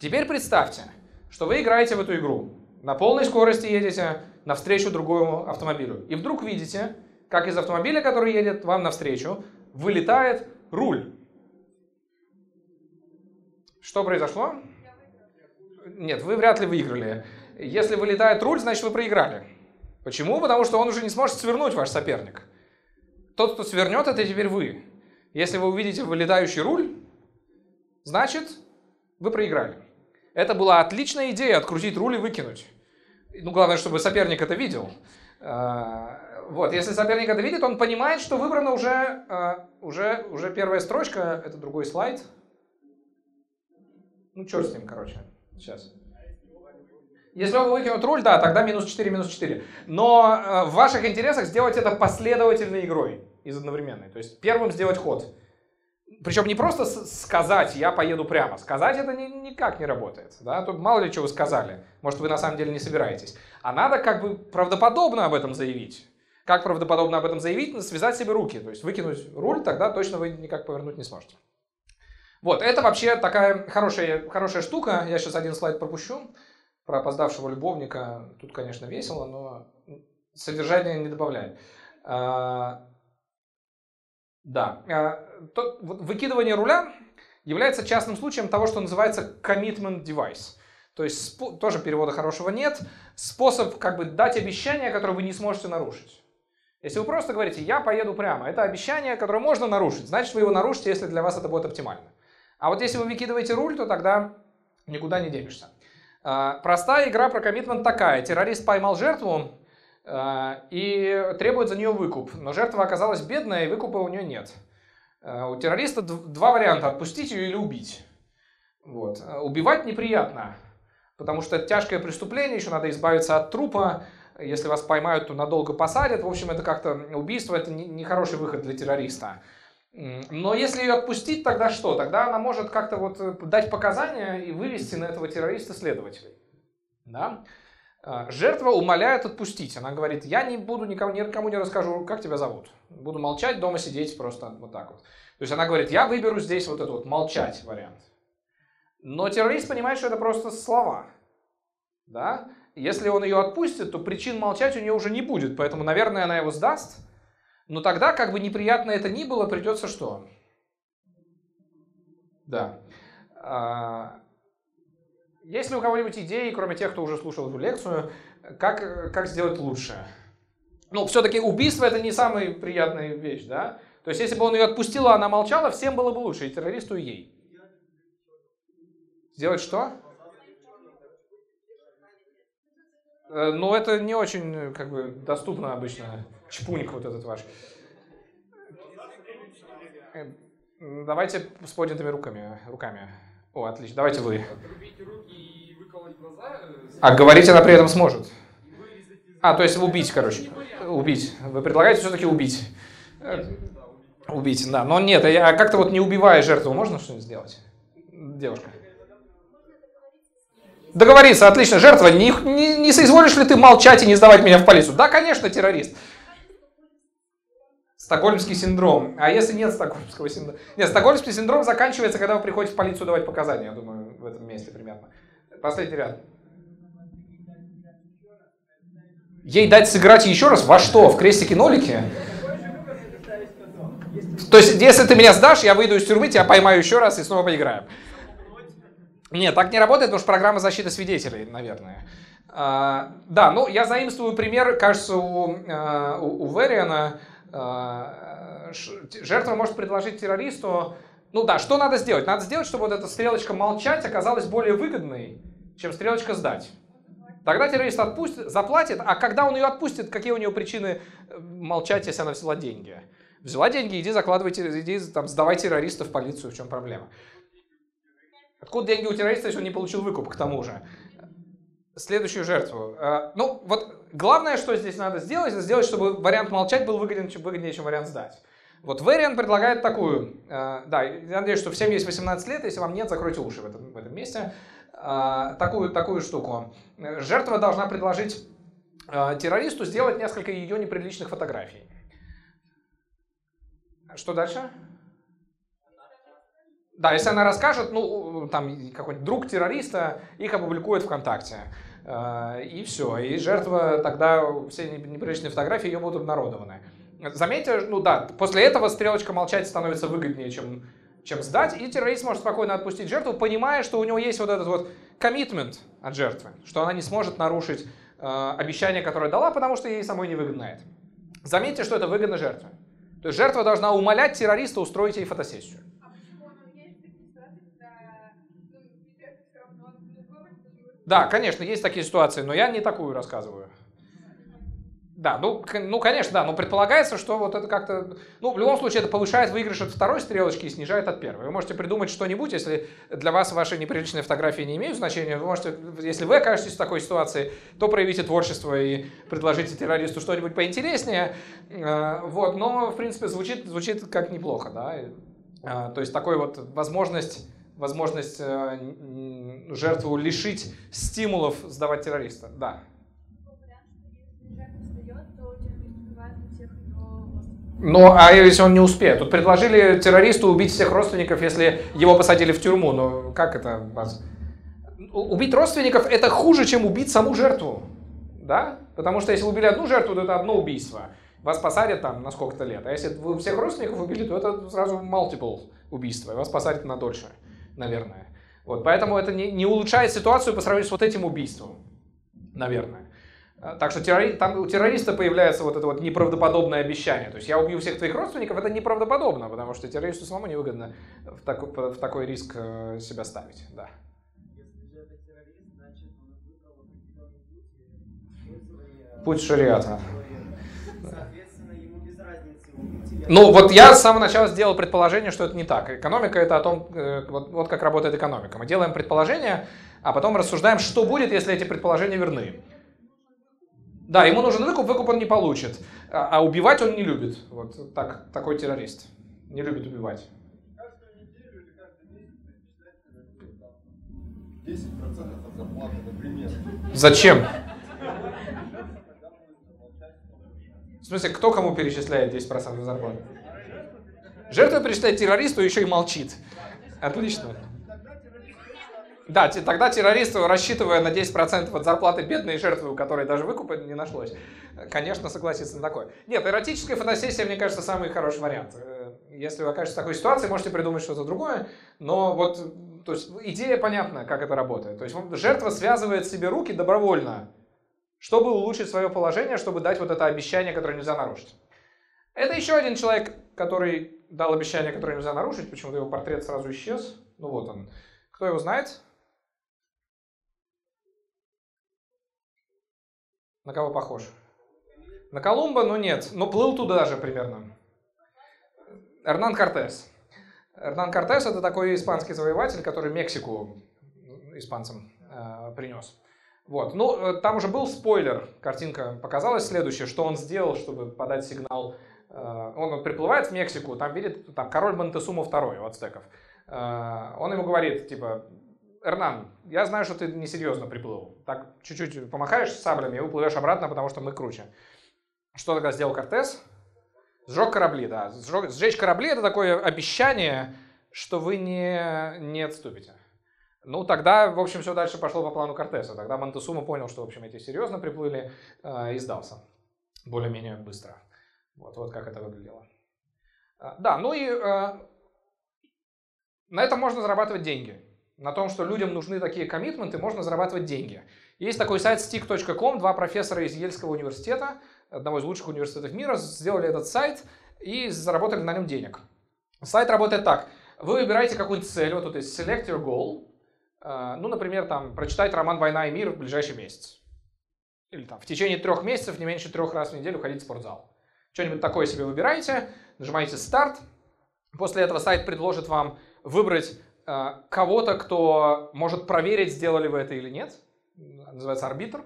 Теперь представьте, что вы играете в эту игру. На полной скорости едете навстречу другому автомобилю. И вдруг видите, как из автомобиля, который едет вам навстречу, вылетает руль. Что произошло? Нет, вы вряд ли выиграли. Если вылетает руль, значит вы проиграли. Почему? Потому что он уже не сможет свернуть ваш соперник. Тот, кто свернет, это теперь вы. Если вы увидите вылетающий руль, значит, вы проиграли. Это была отличная идея открутить руль и выкинуть. Ну, главное, чтобы соперник это видел. А, вот, если соперник это видит, он понимает, что выбрана уже, а, уже, уже первая строчка. Это другой слайд. Ну, черт с ним, короче. Сейчас. Если оба выкинут руль, да, тогда минус 4, минус 4. Но э, в ваших интересах сделать это последовательной игрой из одновременной. То есть первым сделать ход. Причем не просто сказать, я поеду прямо. Сказать это ни, никак не работает. Да? Тут мало ли чего вы сказали. Может, вы на самом деле не собираетесь. А надо как бы правдоподобно об этом заявить. Как правдоподобно об этом заявить? Связать себе руки. То есть выкинуть руль, тогда точно вы никак повернуть не сможете. Вот, это вообще такая хорошая, хорошая штука. Я сейчас один слайд пропущу про опоздавшего любовника, тут, конечно, весело, но содержание не добавляет. Да, а, то, вот, выкидывание руля является частным случаем того, что называется commitment device. То есть тоже перевода хорошего нет. Способ как бы дать обещание, которое вы не сможете нарушить. Если вы просто говорите, я поеду прямо, это обещание, которое можно нарушить, значит вы его нарушите, если для вас это будет оптимально. А вот если вы выкидываете руль, то тогда никуда не денешься. А, простая игра про коммитмент такая. Террорист поймал жертву и требует за нее выкуп. Но жертва оказалась бедная, и выкупа у нее нет. А, у террориста два варианта. Отпустить ее или убить. Вот. Убивать неприятно, потому что это тяжкое преступление, еще надо избавиться от трупа. Если вас поймают, то надолго посадят. В общем, это как-то убийство, это нехороший выход для террориста. Но если ее отпустить, тогда что? Тогда она может как-то вот э, дать показания и вывести на этого террориста следователей. Да? А, жертва умоляет отпустить. Она говорит, я не буду никому, никому не расскажу, как тебя зовут. Буду молчать, дома сидеть просто вот так вот. То есть она говорит, я выберу здесь вот этот вот молчать вариант. Но террорист понимает, что это просто слова. Да? Если он ее отпустит, то причин молчать у нее уже не будет. Поэтому, наверное, она его сдаст. Но тогда, как бы неприятно это ни было, придется что? Да. Есть ли у кого-нибудь идеи, кроме тех, кто уже слушал эту лекцию, как, как сделать лучше? Ну, все-таки убийство это не самая приятная вещь, да? То есть, если бы он ее отпустил, а она молчала, всем было бы лучше, и террористу, и ей. Сделать что? Э, ну, это не очень как бы доступно обычно. Чпуник вот этот ваш. Э, давайте с поднятыми руками. руками. О, отлично. Давайте вы. А говорить она при этом сможет. А, то есть убить, короче. Убить. Вы предлагаете все-таки убить. Э, убить, да. Но нет, а как-то вот не убивая жертву, можно что-нибудь сделать? Девушка. Договориться, отлично. Жертва, не, не, не соизволишь ли ты молчать и не сдавать меня в полицию? Да, конечно, террорист. Стокгольмский синдром. А если нет стокгольмского синдрома? Нет, стокгольмский синдром заканчивается, когда вы приходите в полицию давать показания, я думаю, в этом месте примерно. Последний ряд. Ей дать сыграть еще раз? Во что? В крестике-нолике? То есть, если ты меня сдашь, я выйду из тюрьмы, тебя поймаю еще раз и снова поиграем. Нет, так не работает, потому что программа защиты свидетелей, наверное. А, да, ну я заимствую пример, кажется, у, а, у, у Вериана. А, жертва может предложить террористу, ну да, что надо сделать? Надо сделать, чтобы вот эта стрелочка молчать оказалась более выгодной, чем стрелочка сдать. Тогда террорист отпустит, заплатит, а когда он ее отпустит, какие у него причины э, молчать, если она взяла деньги? Взяла деньги, иди закладывайте, иди там, сдавай террористов в полицию, в чем проблема? Откуда деньги у террориста, если он не получил выкуп к тому же? Следующую жертву. А, ну, вот главное, что здесь надо сделать, это сделать, чтобы вариант молчать был выгоден, выгоднее, чем вариант сдать. Вот Вариант предлагает такую. А, да, я надеюсь, что всем есть 18 лет, если вам нет, закройте уши в этом, в этом месте. А, такую, такую штуку. Жертва должна предложить террористу сделать несколько ее неприличных фотографий. Что дальше? Да, если она расскажет, ну, там, какой-нибудь друг террориста, их опубликует ВКонтакте. Э, и все. И жертва тогда, все неприличные фотографии ее будут обнародованы. Заметьте, ну да, после этого стрелочка молчать становится выгоднее, чем, чем сдать, и террорист может спокойно отпустить жертву, понимая, что у него есть вот этот вот коммитмент от жертвы, что она не сможет нарушить э, обещание, которое дала, потому что ей самой невыгодно это. Заметьте, что это выгодно жертве. То есть жертва должна умолять террориста устроить ей фотосессию. Да, конечно, есть такие ситуации, но я не такую рассказываю. Да, ну, ну, конечно, да, но предполагается, что вот это как-то, ну, в любом случае, это повышает выигрыш от второй стрелочки и снижает от первой. Вы можете придумать что-нибудь, если для вас ваши неприличные фотографии не имеют значения, вы можете, если вы окажетесь в такой ситуации, то проявите творчество и предложите террористу что-нибудь поинтереснее, э, вот, но, в принципе, звучит, звучит как неплохо, да, э, то есть такой вот возможность возможность э, жертву лишить стимулов сдавать террориста. Да. Ну, а если он не успеет? Тут предложили террористу убить всех родственников, если его посадили в тюрьму. Ну, как это? Убить родственников это хуже, чем убить саму жертву. Да? Потому что если убили одну жертву, то это одно убийство. Вас посадят там на сколько-то лет. А если вы всех родственников убили, то это сразу multiple убийства. И вас посадят на дольше наверное. Вот, поэтому это не, не улучшает ситуацию по сравнению с вот этим убийством, наверное. А, так что террори... там у террориста появляется вот это вот неправдоподобное обещание. То есть я убью всех твоих родственников, это неправдоподобно, потому что террористу самому невыгодно в, так... в такой риск э, себя ставить. Да. Путь шариата. Ну, вот я с самого начала сделал предположение, что это не так. Экономика это о том, э, вот, вот как работает экономика. Мы делаем предположение, а потом рассуждаем, что будет, если эти предположения верны. Да, ему нужен выкуп, выкуп он не получит. А, а убивать он не любит. Вот так, такой террорист. Не любит убивать. 10% от зарплаты, например. Зачем? В смысле, кто кому перечисляет 10% зарплаты? Жертва перечисляет террористу еще и молчит. Отлично. Да, тогда террорист, рассчитывая на 10% от зарплаты бедной жертвы, у которой даже выкупа не нашлось, конечно, согласится на такое. Нет, эротическая фотосессия, мне кажется, самый хороший вариант. Э, если вы окажетесь в такой ситуации, можете придумать что-то другое, но вот то есть, идея понятна, как это работает. То есть жертва связывает себе руки добровольно, чтобы улучшить свое положение, чтобы дать вот это обещание, которое нельзя нарушить. Это еще один человек, который дал обещание, которое нельзя нарушить. Почему-то его портрет сразу исчез. Ну вот он. Кто его знает? На кого похож? На Колумба, ну нет. Но плыл туда же примерно. Эрнан Кортес. Эрнан Кортес это такой испанский завоеватель, который Мексику испанцам э, принес. Вот. Ну, э, там уже был спойлер. Картинка показалась следующее, что он сделал, чтобы подать сигнал. Э, он приплывает в Мексику, там видит там, король Монтесума II у ацтеков. Он ему говорит, типа, Эрнан, я знаю, что ты несерьезно приплыл. Так чуть-чуть помахаешь саблями и уплывешь обратно, потому что мы круче. Что тогда сделал Кортес? Сжег корабли, да. Сжечь корабли это такое обещание, что вы не, не отступите. Ну, тогда, в общем, все дальше пошло по плану Кортеса. Тогда Монтесума понял, что, в общем, эти серьезно приплыли э, и сдался. Более-менее быстро. Вот, вот как это выглядело. А, да, ну и э, на этом можно зарабатывать деньги. На том, что людям нужны такие коммитменты, можно зарабатывать деньги. Есть такой сайт stick.com, два профессора из Ельского университета, одного из лучших университетов мира, сделали этот сайт и заработали на нем денег. Сайт работает так. Вы выбираете какую-нибудь цель, вот тут есть select your goal, ну, например, там, прочитать роман «Война и мир» в ближайший месяц. Или там, в течение трех месяцев, не меньше трех раз в неделю ходить в спортзал. Что-нибудь такое себе выбираете, нажимаете «Старт». После этого сайт предложит вам выбрать э, кого-то, кто может проверить, сделали вы это или нет. Называется арбитр.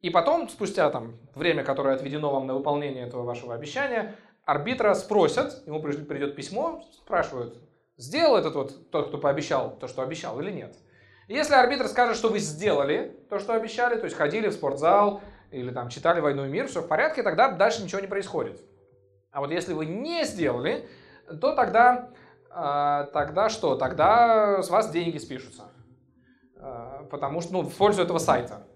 И потом, спустя там, время, которое отведено вам на выполнение этого вашего обещания, арбитра спросят, ему придет письмо, спрашивают, сделал этот вот тот, кто пообещал то, что обещал или нет. Если арбитр скажет, что вы сделали то, что обещали, то есть ходили в спортзал или там читали «Войну и мир», все в порядке, тогда дальше ничего не происходит. А вот если вы не сделали, то тогда, э, тогда что? Тогда с вас деньги спишутся. Э, потому что, ну, в пользу этого сайта.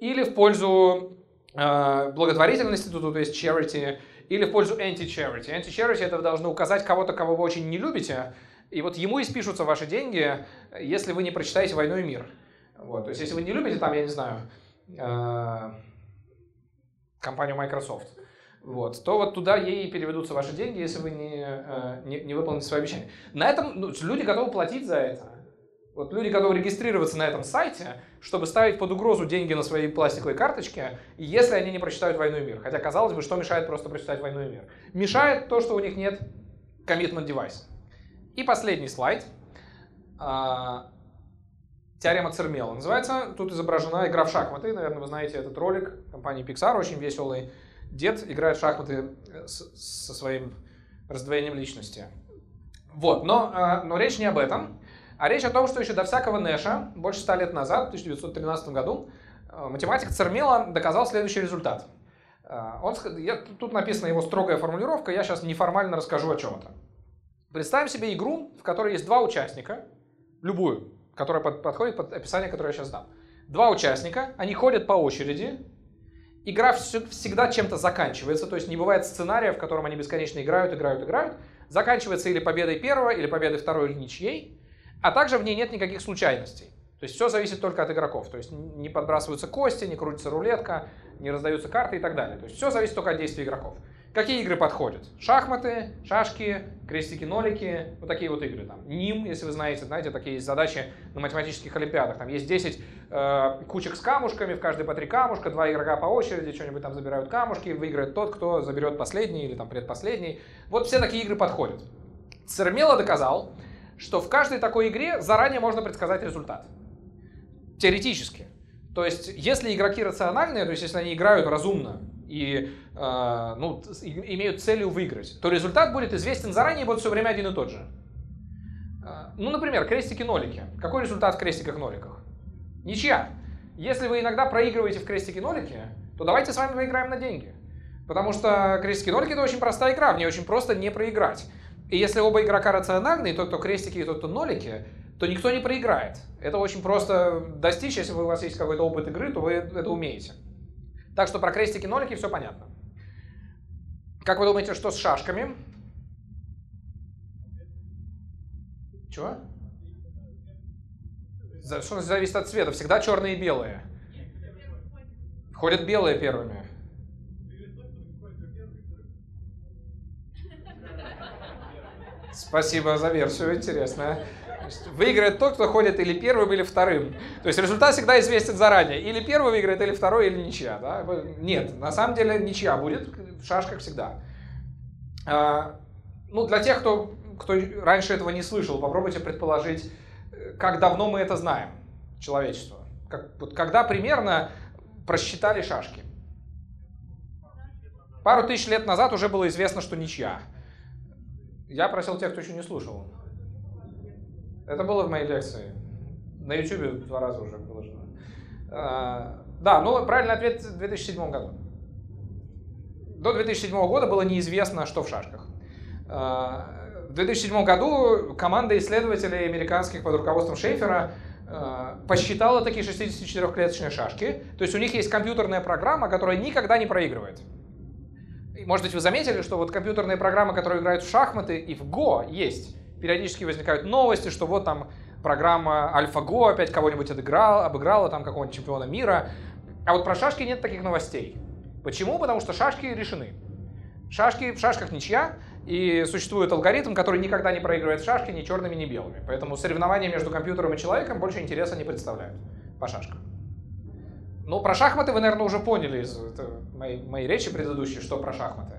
Или в пользу э, благотворительности, тут, есть charity, или в пользу anti-charity. Anti-charity это вы должны указать кого-то, кого вы очень не любите, и вот ему и спишутся ваши деньги, если вы не прочитаете «Войну и мир». Вот, то есть, если вы не любите, там, я не знаю, э, компанию Microsoft, вот, то вот туда ей переведутся ваши деньги, если вы не, э, не, не выполните свои обещания. На этом ну, люди готовы платить за это. Вот люди готовы регистрироваться на этом сайте, чтобы ставить под угрозу деньги на свои пластиковые карточки, если они не прочитают «Войну и мир». Хотя, казалось бы, что мешает просто прочитать «Войну и мир»? Мешает то, что у них нет commitment девайса. И последний слайд. А, теорема Цермела называется. Тут изображена игра в шахматы. Наверное, вы знаете этот ролик компании Pixar, очень веселый. Дед играет в шахматы э, со своим раздвоением личности. Вот, но, а, но речь не об этом, а речь о том, что еще до всякого Нэша, больше ста лет назад, в 1913 году, э, математик Цермела доказал следующий результат. Э, он, я, тут написана его строгая формулировка, я сейчас неформально расскажу о чем это. Представим себе игру, в которой есть два участника, любую, которая под, подходит под описание, которое я сейчас дам. Два участника, они ходят по очереди, игра все, всегда чем-то заканчивается, то есть не бывает сценария, в котором они бесконечно играют, играют, играют. Заканчивается или победой первого, или победой второй, или ничьей, а также в ней нет никаких случайностей. То есть все зависит только от игроков. То есть не подбрасываются кости, не крутится рулетка, не раздаются карты и так далее. То есть все зависит только от действий игроков. Какие игры подходят? Шахматы, шашки, крестики-нолики, вот такие вот игры. Там. НИМ, если вы знаете, знаете, такие есть задачи на математических олимпиадах. Там есть 10 э, кучек с камушками, в каждой по три камушка, два игрока по очереди, что-нибудь там забирают камушки, выиграет тот, кто заберет последний или там предпоследний. Вот все такие игры подходят. Цермело доказал, что в каждой такой игре заранее можно предсказать результат. Теоретически. То есть, если игроки рациональные, то есть, если они играют разумно, и э, ну, имеют целью выиграть, то результат будет известен заранее и будет все время один и тот же. Э, ну, например, крестики-нолики. Какой результат в крестиках-ноликах? Ничья. Если вы иногда проигрываете в крестики-нолики, то давайте с вами поиграем на деньги. Потому что крестики-нолики это очень простая игра, в ней очень просто не проиграть. И если оба игрока рациональные, тот, кто крестики и тот, кто нолики, то никто не проиграет. Это очень просто достичь, если у вас есть какой-то опыт игры, то вы это умеете. Так что про крестики-нолики все понятно. Как вы думаете, что с шашками? Чего? Что зависит от цвета? Всегда черные и белые. Ходят белые первыми. Спасибо за версию, интересная. Выиграет тот, кто ходит или первым, или вторым. То есть результат всегда известен заранее. Или первый выиграет, или второй, или ничья. Да? Нет, на самом деле ничья будет, в шашках всегда. А, ну, для тех, кто, кто раньше этого не слышал, попробуйте предположить, как давно мы это знаем, человечество. Как, вот когда примерно просчитали шашки. Пару тысяч лет назад уже было известно, что ничья. Я просил тех, кто еще не слушал. Это было в моей лекции. На YouTube два раза уже выложено. А, да, ну правильный ответ в 2007 году. До 2007 года было неизвестно, что в шашках. А, в 2007 году команда исследователей американских под руководством Шейфера а, посчитала такие 64-клеточные шашки. То есть у них есть компьютерная программа, которая никогда не проигрывает. может быть, вы заметили, что вот компьютерные программы, которые играют в шахматы и в Го, есть периодически возникают новости, что вот там программа AlphaGo опять кого-нибудь отыграла, обыграла, там какого-нибудь чемпиона мира. А вот про шашки нет таких новостей. Почему? Потому что шашки решены. Шашки, в шашках ничья, и существует алгоритм, который никогда не проигрывает шашки ни черными, ни белыми. Поэтому соревнования между компьютером и человеком больше интереса не представляют по шашкам. Ну, про шахматы вы, наверное, уже поняли из моей, моей речи предыдущей, что про шахматы.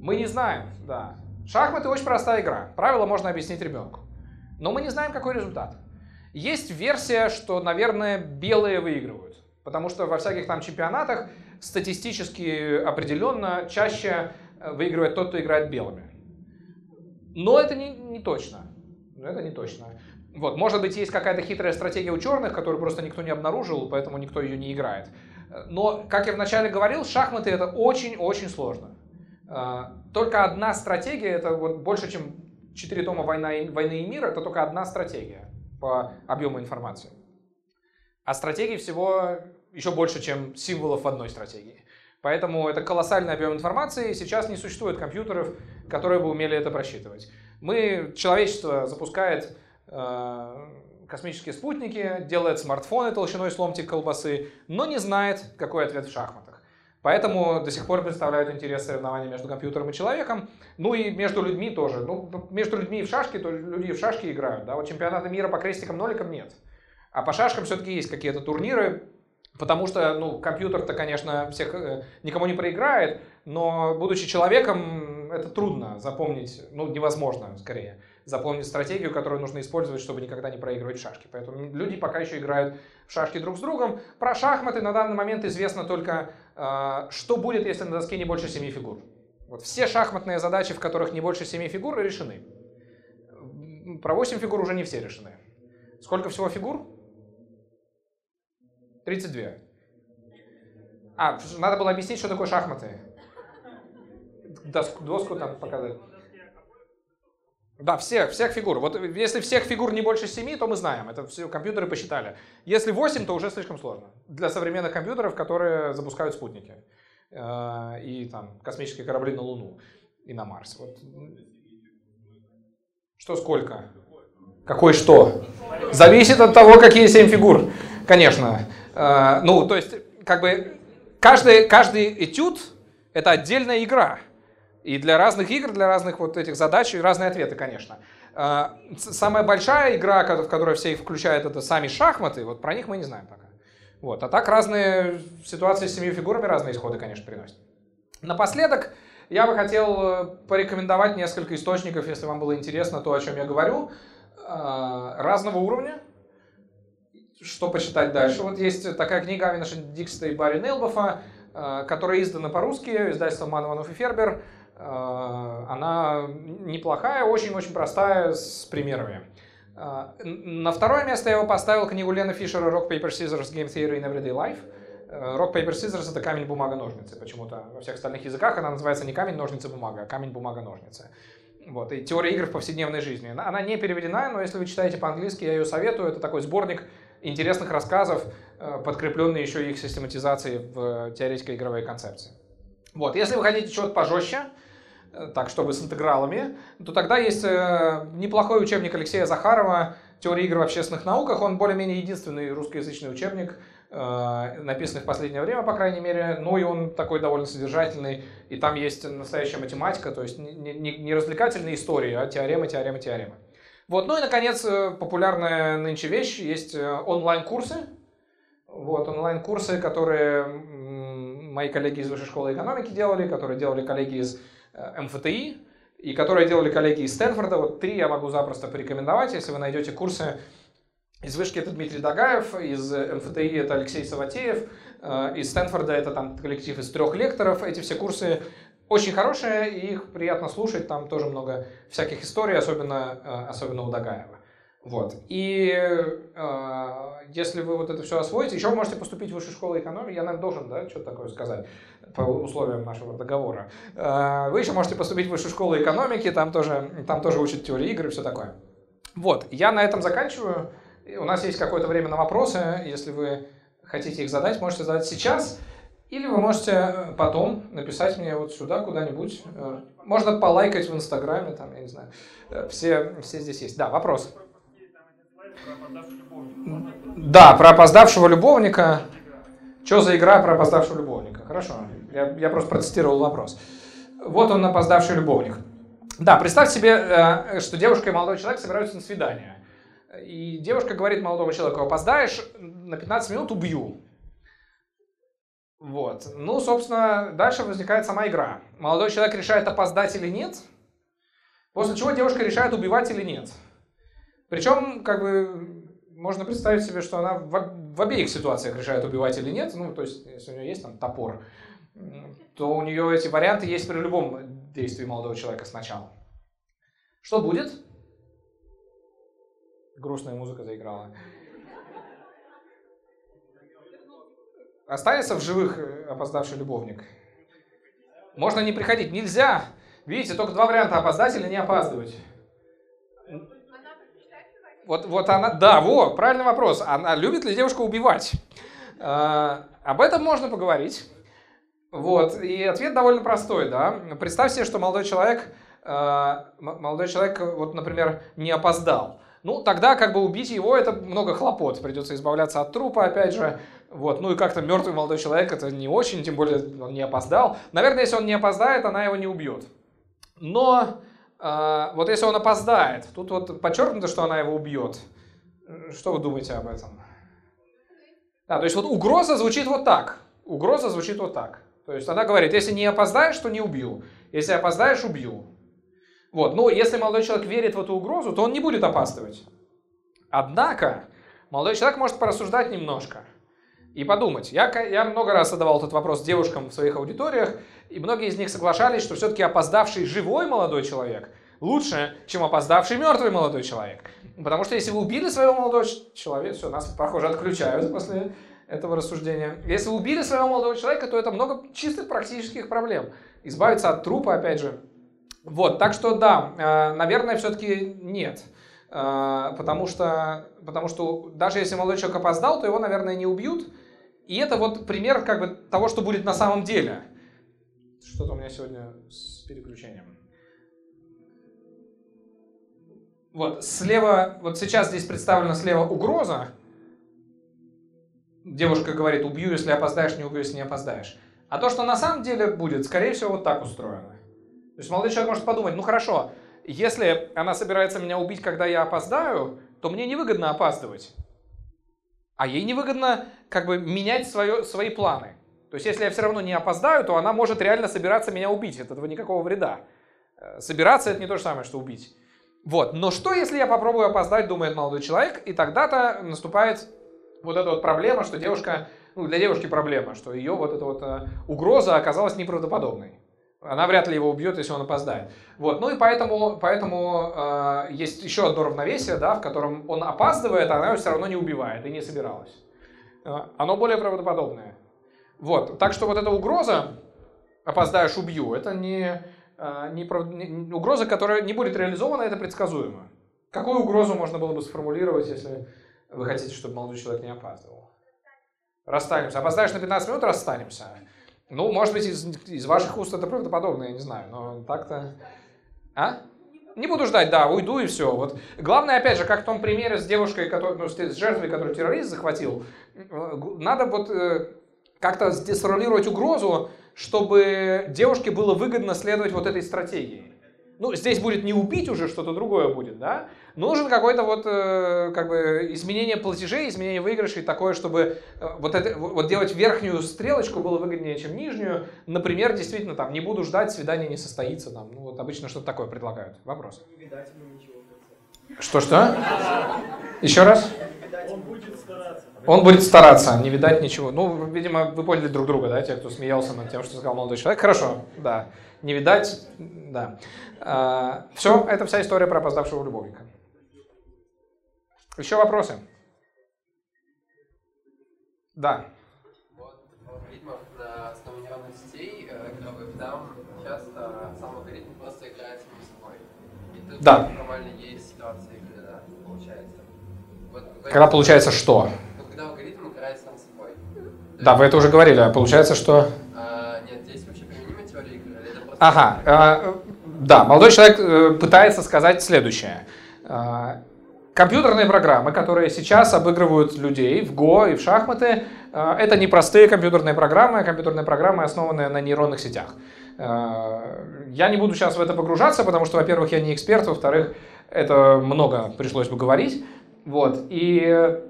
Мы не знаем, да. Шахматы очень простая игра. Правила можно объяснить ребенку. Но мы не знаем, какой результат. Есть версия, что, наверное, белые выигрывают. Потому что во всяких там чемпионатах статистически определенно чаще э, выигрывает тот, кто играет белыми. Но это не, не точно. Это не точно. Вот, может быть, есть какая-то хитрая стратегия у черных, которую просто никто не обнаружил, поэтому никто ее не играет. Но, как я вначале говорил, шахматы это очень-очень сложно. А, только одна стратегия, это вот больше, чем 4 тома «Война и, «Войны и мир», это только одна стратегия по объему информации. А стратегий всего еще больше, чем символов в одной стратегии. Поэтому это колоссальный объем информации, сейчас не существует компьютеров, которые бы умели это просчитывать. Мы, человечество запускает э, космические спутники, делает смартфоны толщиной с ломтик колбасы, но не знает, какой ответ в шахматах. Поэтому до сих пор представляют интерес соревнования между компьютером и человеком. Ну и между людьми тоже. Ну, между людьми и в шашки, то люди в шашки играют. Да? Вот чемпионата мира по крестикам-ноликам нет. А по шашкам все-таки есть какие-то турниры, потому что ну, компьютер-то, конечно, всех э, никому не проиграет, но будучи человеком, это трудно запомнить, ну невозможно скорее запомнить стратегию, которую нужно использовать, чтобы никогда не проигрывать в шашки. Поэтому люди пока еще играют в шашки друг с другом. Про шахматы на данный момент известно только, что будет, если на доске не больше 7 фигур. Вот все шахматные задачи, в которых не больше 7 фигур, решены. Про 8 фигур уже не все решены. Сколько всего фигур? 32. А, надо было объяснить, что такое шахматы. Доску, доску там показать. Да, всех, всех фигур. Вот если всех фигур не больше 7, то мы знаем, это все компьютеры посчитали. Если 8, то уже слишком сложно. Для современных компьютеров, которые запускают спутники. Э, и там космические корабли на Луну и на Марс. Вот. Что сколько? Какой что? Зависит от того, какие 7 фигур. Конечно. Э, ну, то есть, как бы, каждый, каждый этюд — это отдельная игра. И для разных игр, для разных вот этих задач разные ответы, конечно. А, самая большая игра, в которой все включают, это сами шахматы. Вот про них мы не знаем пока. Вот. А так разные ситуации с семью фигурами разные исходы, конечно, приносят. Напоследок я бы хотел э, порекомендовать несколько источников, если вам было интересно то, о чем я говорю, а, разного уровня. Что почитать дальше? Вот есть такая книга Авинаша Дикста и Барри Нейлбофа, э, которая издана по-русски, издательством Манованов и Фербер. Э, она неплохая, очень-очень простая, с примерами. Э, на второе место я его поставил книгу Лена Фишера «Rock, Paper, Scissors, Game Theory in Everyday Life». Э, Rock, Paper, Scissors — это камень, бумага, ножницы. Почему-то во всех остальных языках она называется не камень, ножницы, бумага, а камень, бумага, ножницы. Вот, и теория игр в повседневной жизни. Она не переведена, но если вы читаете по-английски, я ее советую. Это такой сборник интересных рассказов, подкрепленный еще их систематизацией в теоретико-игровой концепции. Вот, если вы хотите чего-то пожестче, так, чтобы с интегралами, то тогда есть э, неплохой учебник Алексея Захарова «Теория игр в общественных науках». Он более-менее единственный русскоязычный учебник, э, написанный в последнее время, по крайней мере. Ну и он такой довольно содержательный. И там есть настоящая математика, то есть не, развлекательные истории, а теоремы, теоремы, теоремы. Вот. Ну и, наконец, популярная нынче вещь, есть онлайн-курсы. Вот, онлайн-курсы, которые мои коллеги из Высшей школы экономики делали, которые делали коллеги из э, МФТИ, и которые делали коллеги из Стэнфорда. Вот три я могу запросто порекомендовать, если вы найдете курсы из Вышки это Дмитрий Дагаев, из МФТИ это Алексей Саватеев, э, из Стэнфорда это там коллектив из трех лекторов. Эти все курсы очень хорошие, и их приятно слушать, там тоже много всяких историй, особенно, э, особенно у Дагаева. Вот. И э, если вы вот это все освоите, еще вы можете поступить в высшую школу экономики, я, наверное, должен, да, что-то такое сказать по условиям нашего договора. Э, вы еще можете поступить в высшую школу экономики, там тоже, там тоже учат теорию игр и все такое. Вот, я на этом заканчиваю. У нас есть какое-то время на вопросы, если вы хотите их задать, можете задать сейчас, или вы можете потом написать мне вот сюда куда-нибудь. Э, можно полайкать в Инстаграме, там, я не знаю. Э, все, все здесь есть. Да, вопрос. Да, про опоздавшего любовника. Что за игра про опоздавшего любовника? Хорошо, я, я просто процитировал вопрос. Вот он, опоздавший любовник. Да, представь себе, э, что девушка и молодой человек собираются на свидание. И девушка говорит молодому человеку, опоздаешь на 15 минут, убью. Вот. Ну, собственно, дальше возникает сама игра. Молодой человек решает, опоздать или нет, после чего девушка решает, убивать или нет. Причем, как бы, можно представить себе, что она в, в обеих ситуациях решает, убивать или нет. Ну, то есть, если у нее есть там топор, то у нее эти варианты есть при любом действии молодого человека сначала. Что будет? Грустная музыка заиграла. Останется в живых э, опоздавший любовник? Можно не приходить. Нельзя. Видите, только два варианта, опоздать или не опаздывать. Вот, вот она, да, вот, правильный вопрос. Она любит ли девушка убивать? А, об этом можно поговорить. Вот, и ответ довольно простой, да. Представь себе, что молодой человек, а, молодой человек, вот, например, не опоздал. Ну, тогда как бы убить его, это много хлопот. Придется избавляться от трупа, опять же. Вот, ну и как-то мертвый молодой человек, это не очень, тем более он не опоздал. Наверное, если он не опоздает, она его не убьет. Но вот если он опоздает, тут вот подчеркнуто, что она его убьет. Что вы думаете об этом? Да, то есть вот угроза звучит вот так. Угроза звучит вот так. То есть она говорит, если не опоздаешь, то не убью. Если опоздаешь, убью. Вот, ну если молодой человек верит в эту угрозу, то он не будет опаздывать. Однако, молодой человек может порассуждать немножко и подумать. Я, я много раз задавал этот вопрос девушкам в своих аудиториях, и многие из них соглашались, что все-таки опоздавший живой молодой человек лучше, чем опоздавший мертвый молодой человек. Потому что если вы убили своего молодого человека, все, нас, похоже, отключают после этого рассуждения. Если вы убили своего молодого человека, то это много чистых практических проблем. Избавиться от трупа, опять же. Вот, так что да, э, наверное, все-таки нет. Э, потому что, потому что даже если молодой человек опоздал, то его, наверное, не убьют. И это вот пример как бы того, что будет на самом деле. Что-то у меня сегодня с переключением. Вот, слева, вот сейчас здесь представлена слева угроза. Девушка говорит, убью, если опоздаешь, не убью, если не опоздаешь. А то, что на самом деле будет, скорее всего, вот так устроено. То есть молодой человек может подумать, ну хорошо, если она собирается меня убить, когда я опоздаю, то мне невыгодно опаздывать. А ей невыгодно как бы менять свое, свои планы. То есть, если я все равно не опоздаю, то она может реально собираться меня убить. От этого никакого вреда. Э, собираться это не то же самое, что убить. Вот. Но что, если я попробую опоздать, думает молодой человек, и тогда-то наступает вот эта вот проблема, что девушка, ну, для девушки проблема, что ее вот эта вот э, угроза оказалась неправдоподобной. Она вряд ли его убьет, если он опоздает. Вот. Ну и поэтому, поэтому э, есть еще одно равновесие, да, в котором он опаздывает, а она его все равно не убивает и не собиралась. Э, оно более правдоподобное. Вот, так что вот эта угроза, опоздаешь, убью, это не, а, не, не угроза, которая не будет реализована, это предсказуемо. Какую угрозу можно было бы сформулировать, если вы хотите, чтобы молодой человек не опаздывал? Расстанемся. Опоздаешь на 15 минут, расстанемся. Ну, может быть, из, из ваших уст это правдоподобно, я не знаю, но так-то... А? Не буду ждать, да, уйду и все. Вот. Главное, опять же, как в том примере с девушкой, который, ну, с жертвой, которую террорист захватил, э, надо вот э, как-то сформулировать угрозу, чтобы девушке было выгодно следовать вот этой стратегии. Ну, здесь будет не убить уже, что-то другое будет, да? Нужен какой-то вот, э, как бы, изменение платежей, изменение выигрышей, такое, чтобы э, вот, это, вот делать верхнюю стрелочку было выгоднее, чем нижнюю. Например, действительно, там, не буду ждать, свидание не состоится, там, ну, вот обычно что-то такое предлагают. Вопрос. Что-что? Еще раз? Он будет стараться. Он будет стараться, не видать ничего. Ну, видимо, вы поняли друг друга, да, те, кто смеялся над тем, что сказал молодой человек. Хорошо, да. Не видать, да. А, все, это вся история про опоздавшего любовника. Еще вопросы? Да. Вот в алгоритмах на основе нейронных сетей, которые там часто сам алгоритм просто играет самим собой. И тут Да. нормально есть ситуации, когда получается. Вот, Когда получается что? Вот когда алгоритм играет сам собой. Да, вы это уже говорили, а получается, что... А, нет, здесь вообще применима теория игры, или это просто... Ага, э, да, молодой человек э, пытается сказать следующее. Э, Компьютерные программы, которые сейчас обыгрывают людей в Го и в шахматы, э, это не простые компьютерные программы, а компьютерные программы, основанные на нейронных сетях. Я не буду сейчас в это погружаться, потому что, во-первых, я не эксперт, во-вторых, это много пришлось бы говорить. Вот. И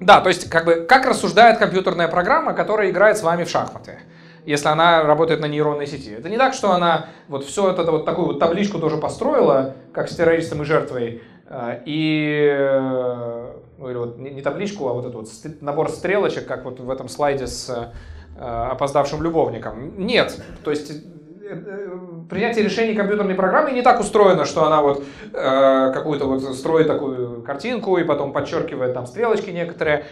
да, то есть как бы как рассуждает компьютерная программа, которая играет с вами в шахматы, если она работает на нейронной сети. Это не так, что она вот все это вот такую вот табличку тоже построила, как с террористом и жертвой, э, и э, ну, или вот не табличку, а вот этот вот набор стрелочек, как вот в этом слайде с э, опоздавшим любовником. Нет, то есть принятие решений компьютерной программы не так устроено, что она вот какую-то вот строит такую картинку и потом подчеркивает там стрелочки некоторые.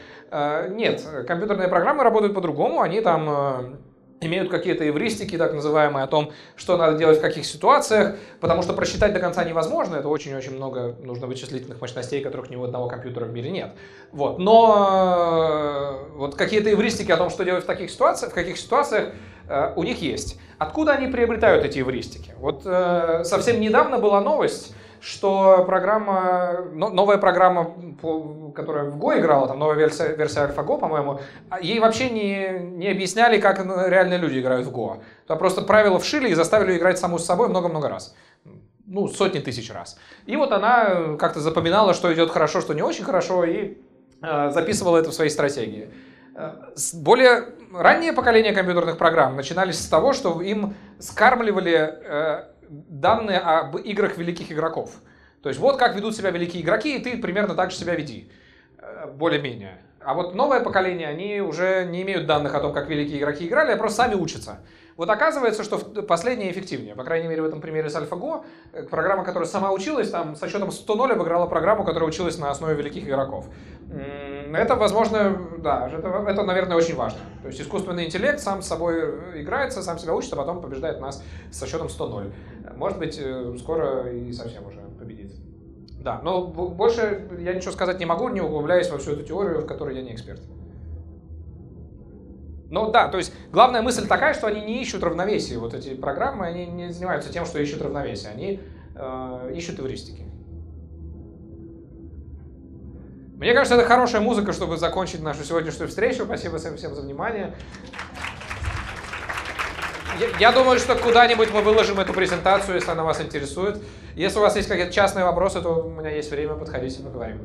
Нет, компьютерные программы работают по-другому, они там имеют какие-то эвристики, так называемые, о том, что надо делать в каких ситуациях, потому что просчитать до конца невозможно, это очень-очень много нужно вычислительных мощностей, которых ни у одного компьютера в мире нет. Вот. Но э, вот какие-то эвристики о том, что делать в таких ситуациях, в каких ситуациях, э, у них есть. Откуда они приобретают эти эвристики? Вот э, совсем недавно была новость, что программа, но- новая программа, которая в Go играла, там новая версия, версия AlphaGo, по-моему, а ей вообще не, не объясняли, как реальные люди играют в Go. Туда просто правила вшили и заставили играть саму с собой много-много раз. Ну, сотни тысяч раз. И вот она э, как-то запоминала, что идет хорошо, что не очень хорошо, и э, записывала это в своей стратегии. Э, Более раннее поколение компьютерных программ начинались с того, что им скармливали э, данные об играх великих игроков. То есть вот как ведут себя великие игроки, и ты примерно так же себя веди. Э, Более-менее. А вот новое поколение, они уже не имеют данных о том, как великие игроки играли, а просто сами учатся. Вот оказывается, что последнее эффективнее. По крайней мере, в этом примере с AlphaGo. э, Программа, которая сама училась, там со счетом 100-0 обыграла программу, которая училась на основе великих игроков. Это, возможно, да, это, это, наверное, очень важно. То есть искусственный интеллект сам с собой э, играется, сам себя учит, а потом побеждает нас со счетом 100-0. Может быть, э, скоро и совсем уже победит. Да, но больше я ничего сказать не могу, не углубляясь во всю эту теорию, в которой я не эксперт. Ну да, то есть главная мысль такая, что они не ищут равновесия. Вот эти программы, они не занимаются тем, что ищут равновесие. Они э, ищут эвристики. Мне кажется, это хорошая музыка, чтобы закончить нашу сегодняшнюю встречу. Спасибо всем, всем за внимание. Я, думаю, что куда-нибудь мы выложим эту презентацию, если она вас интересует. Если у вас есть какие-то частные вопросы, то у меня есть время, подходите, поговорим.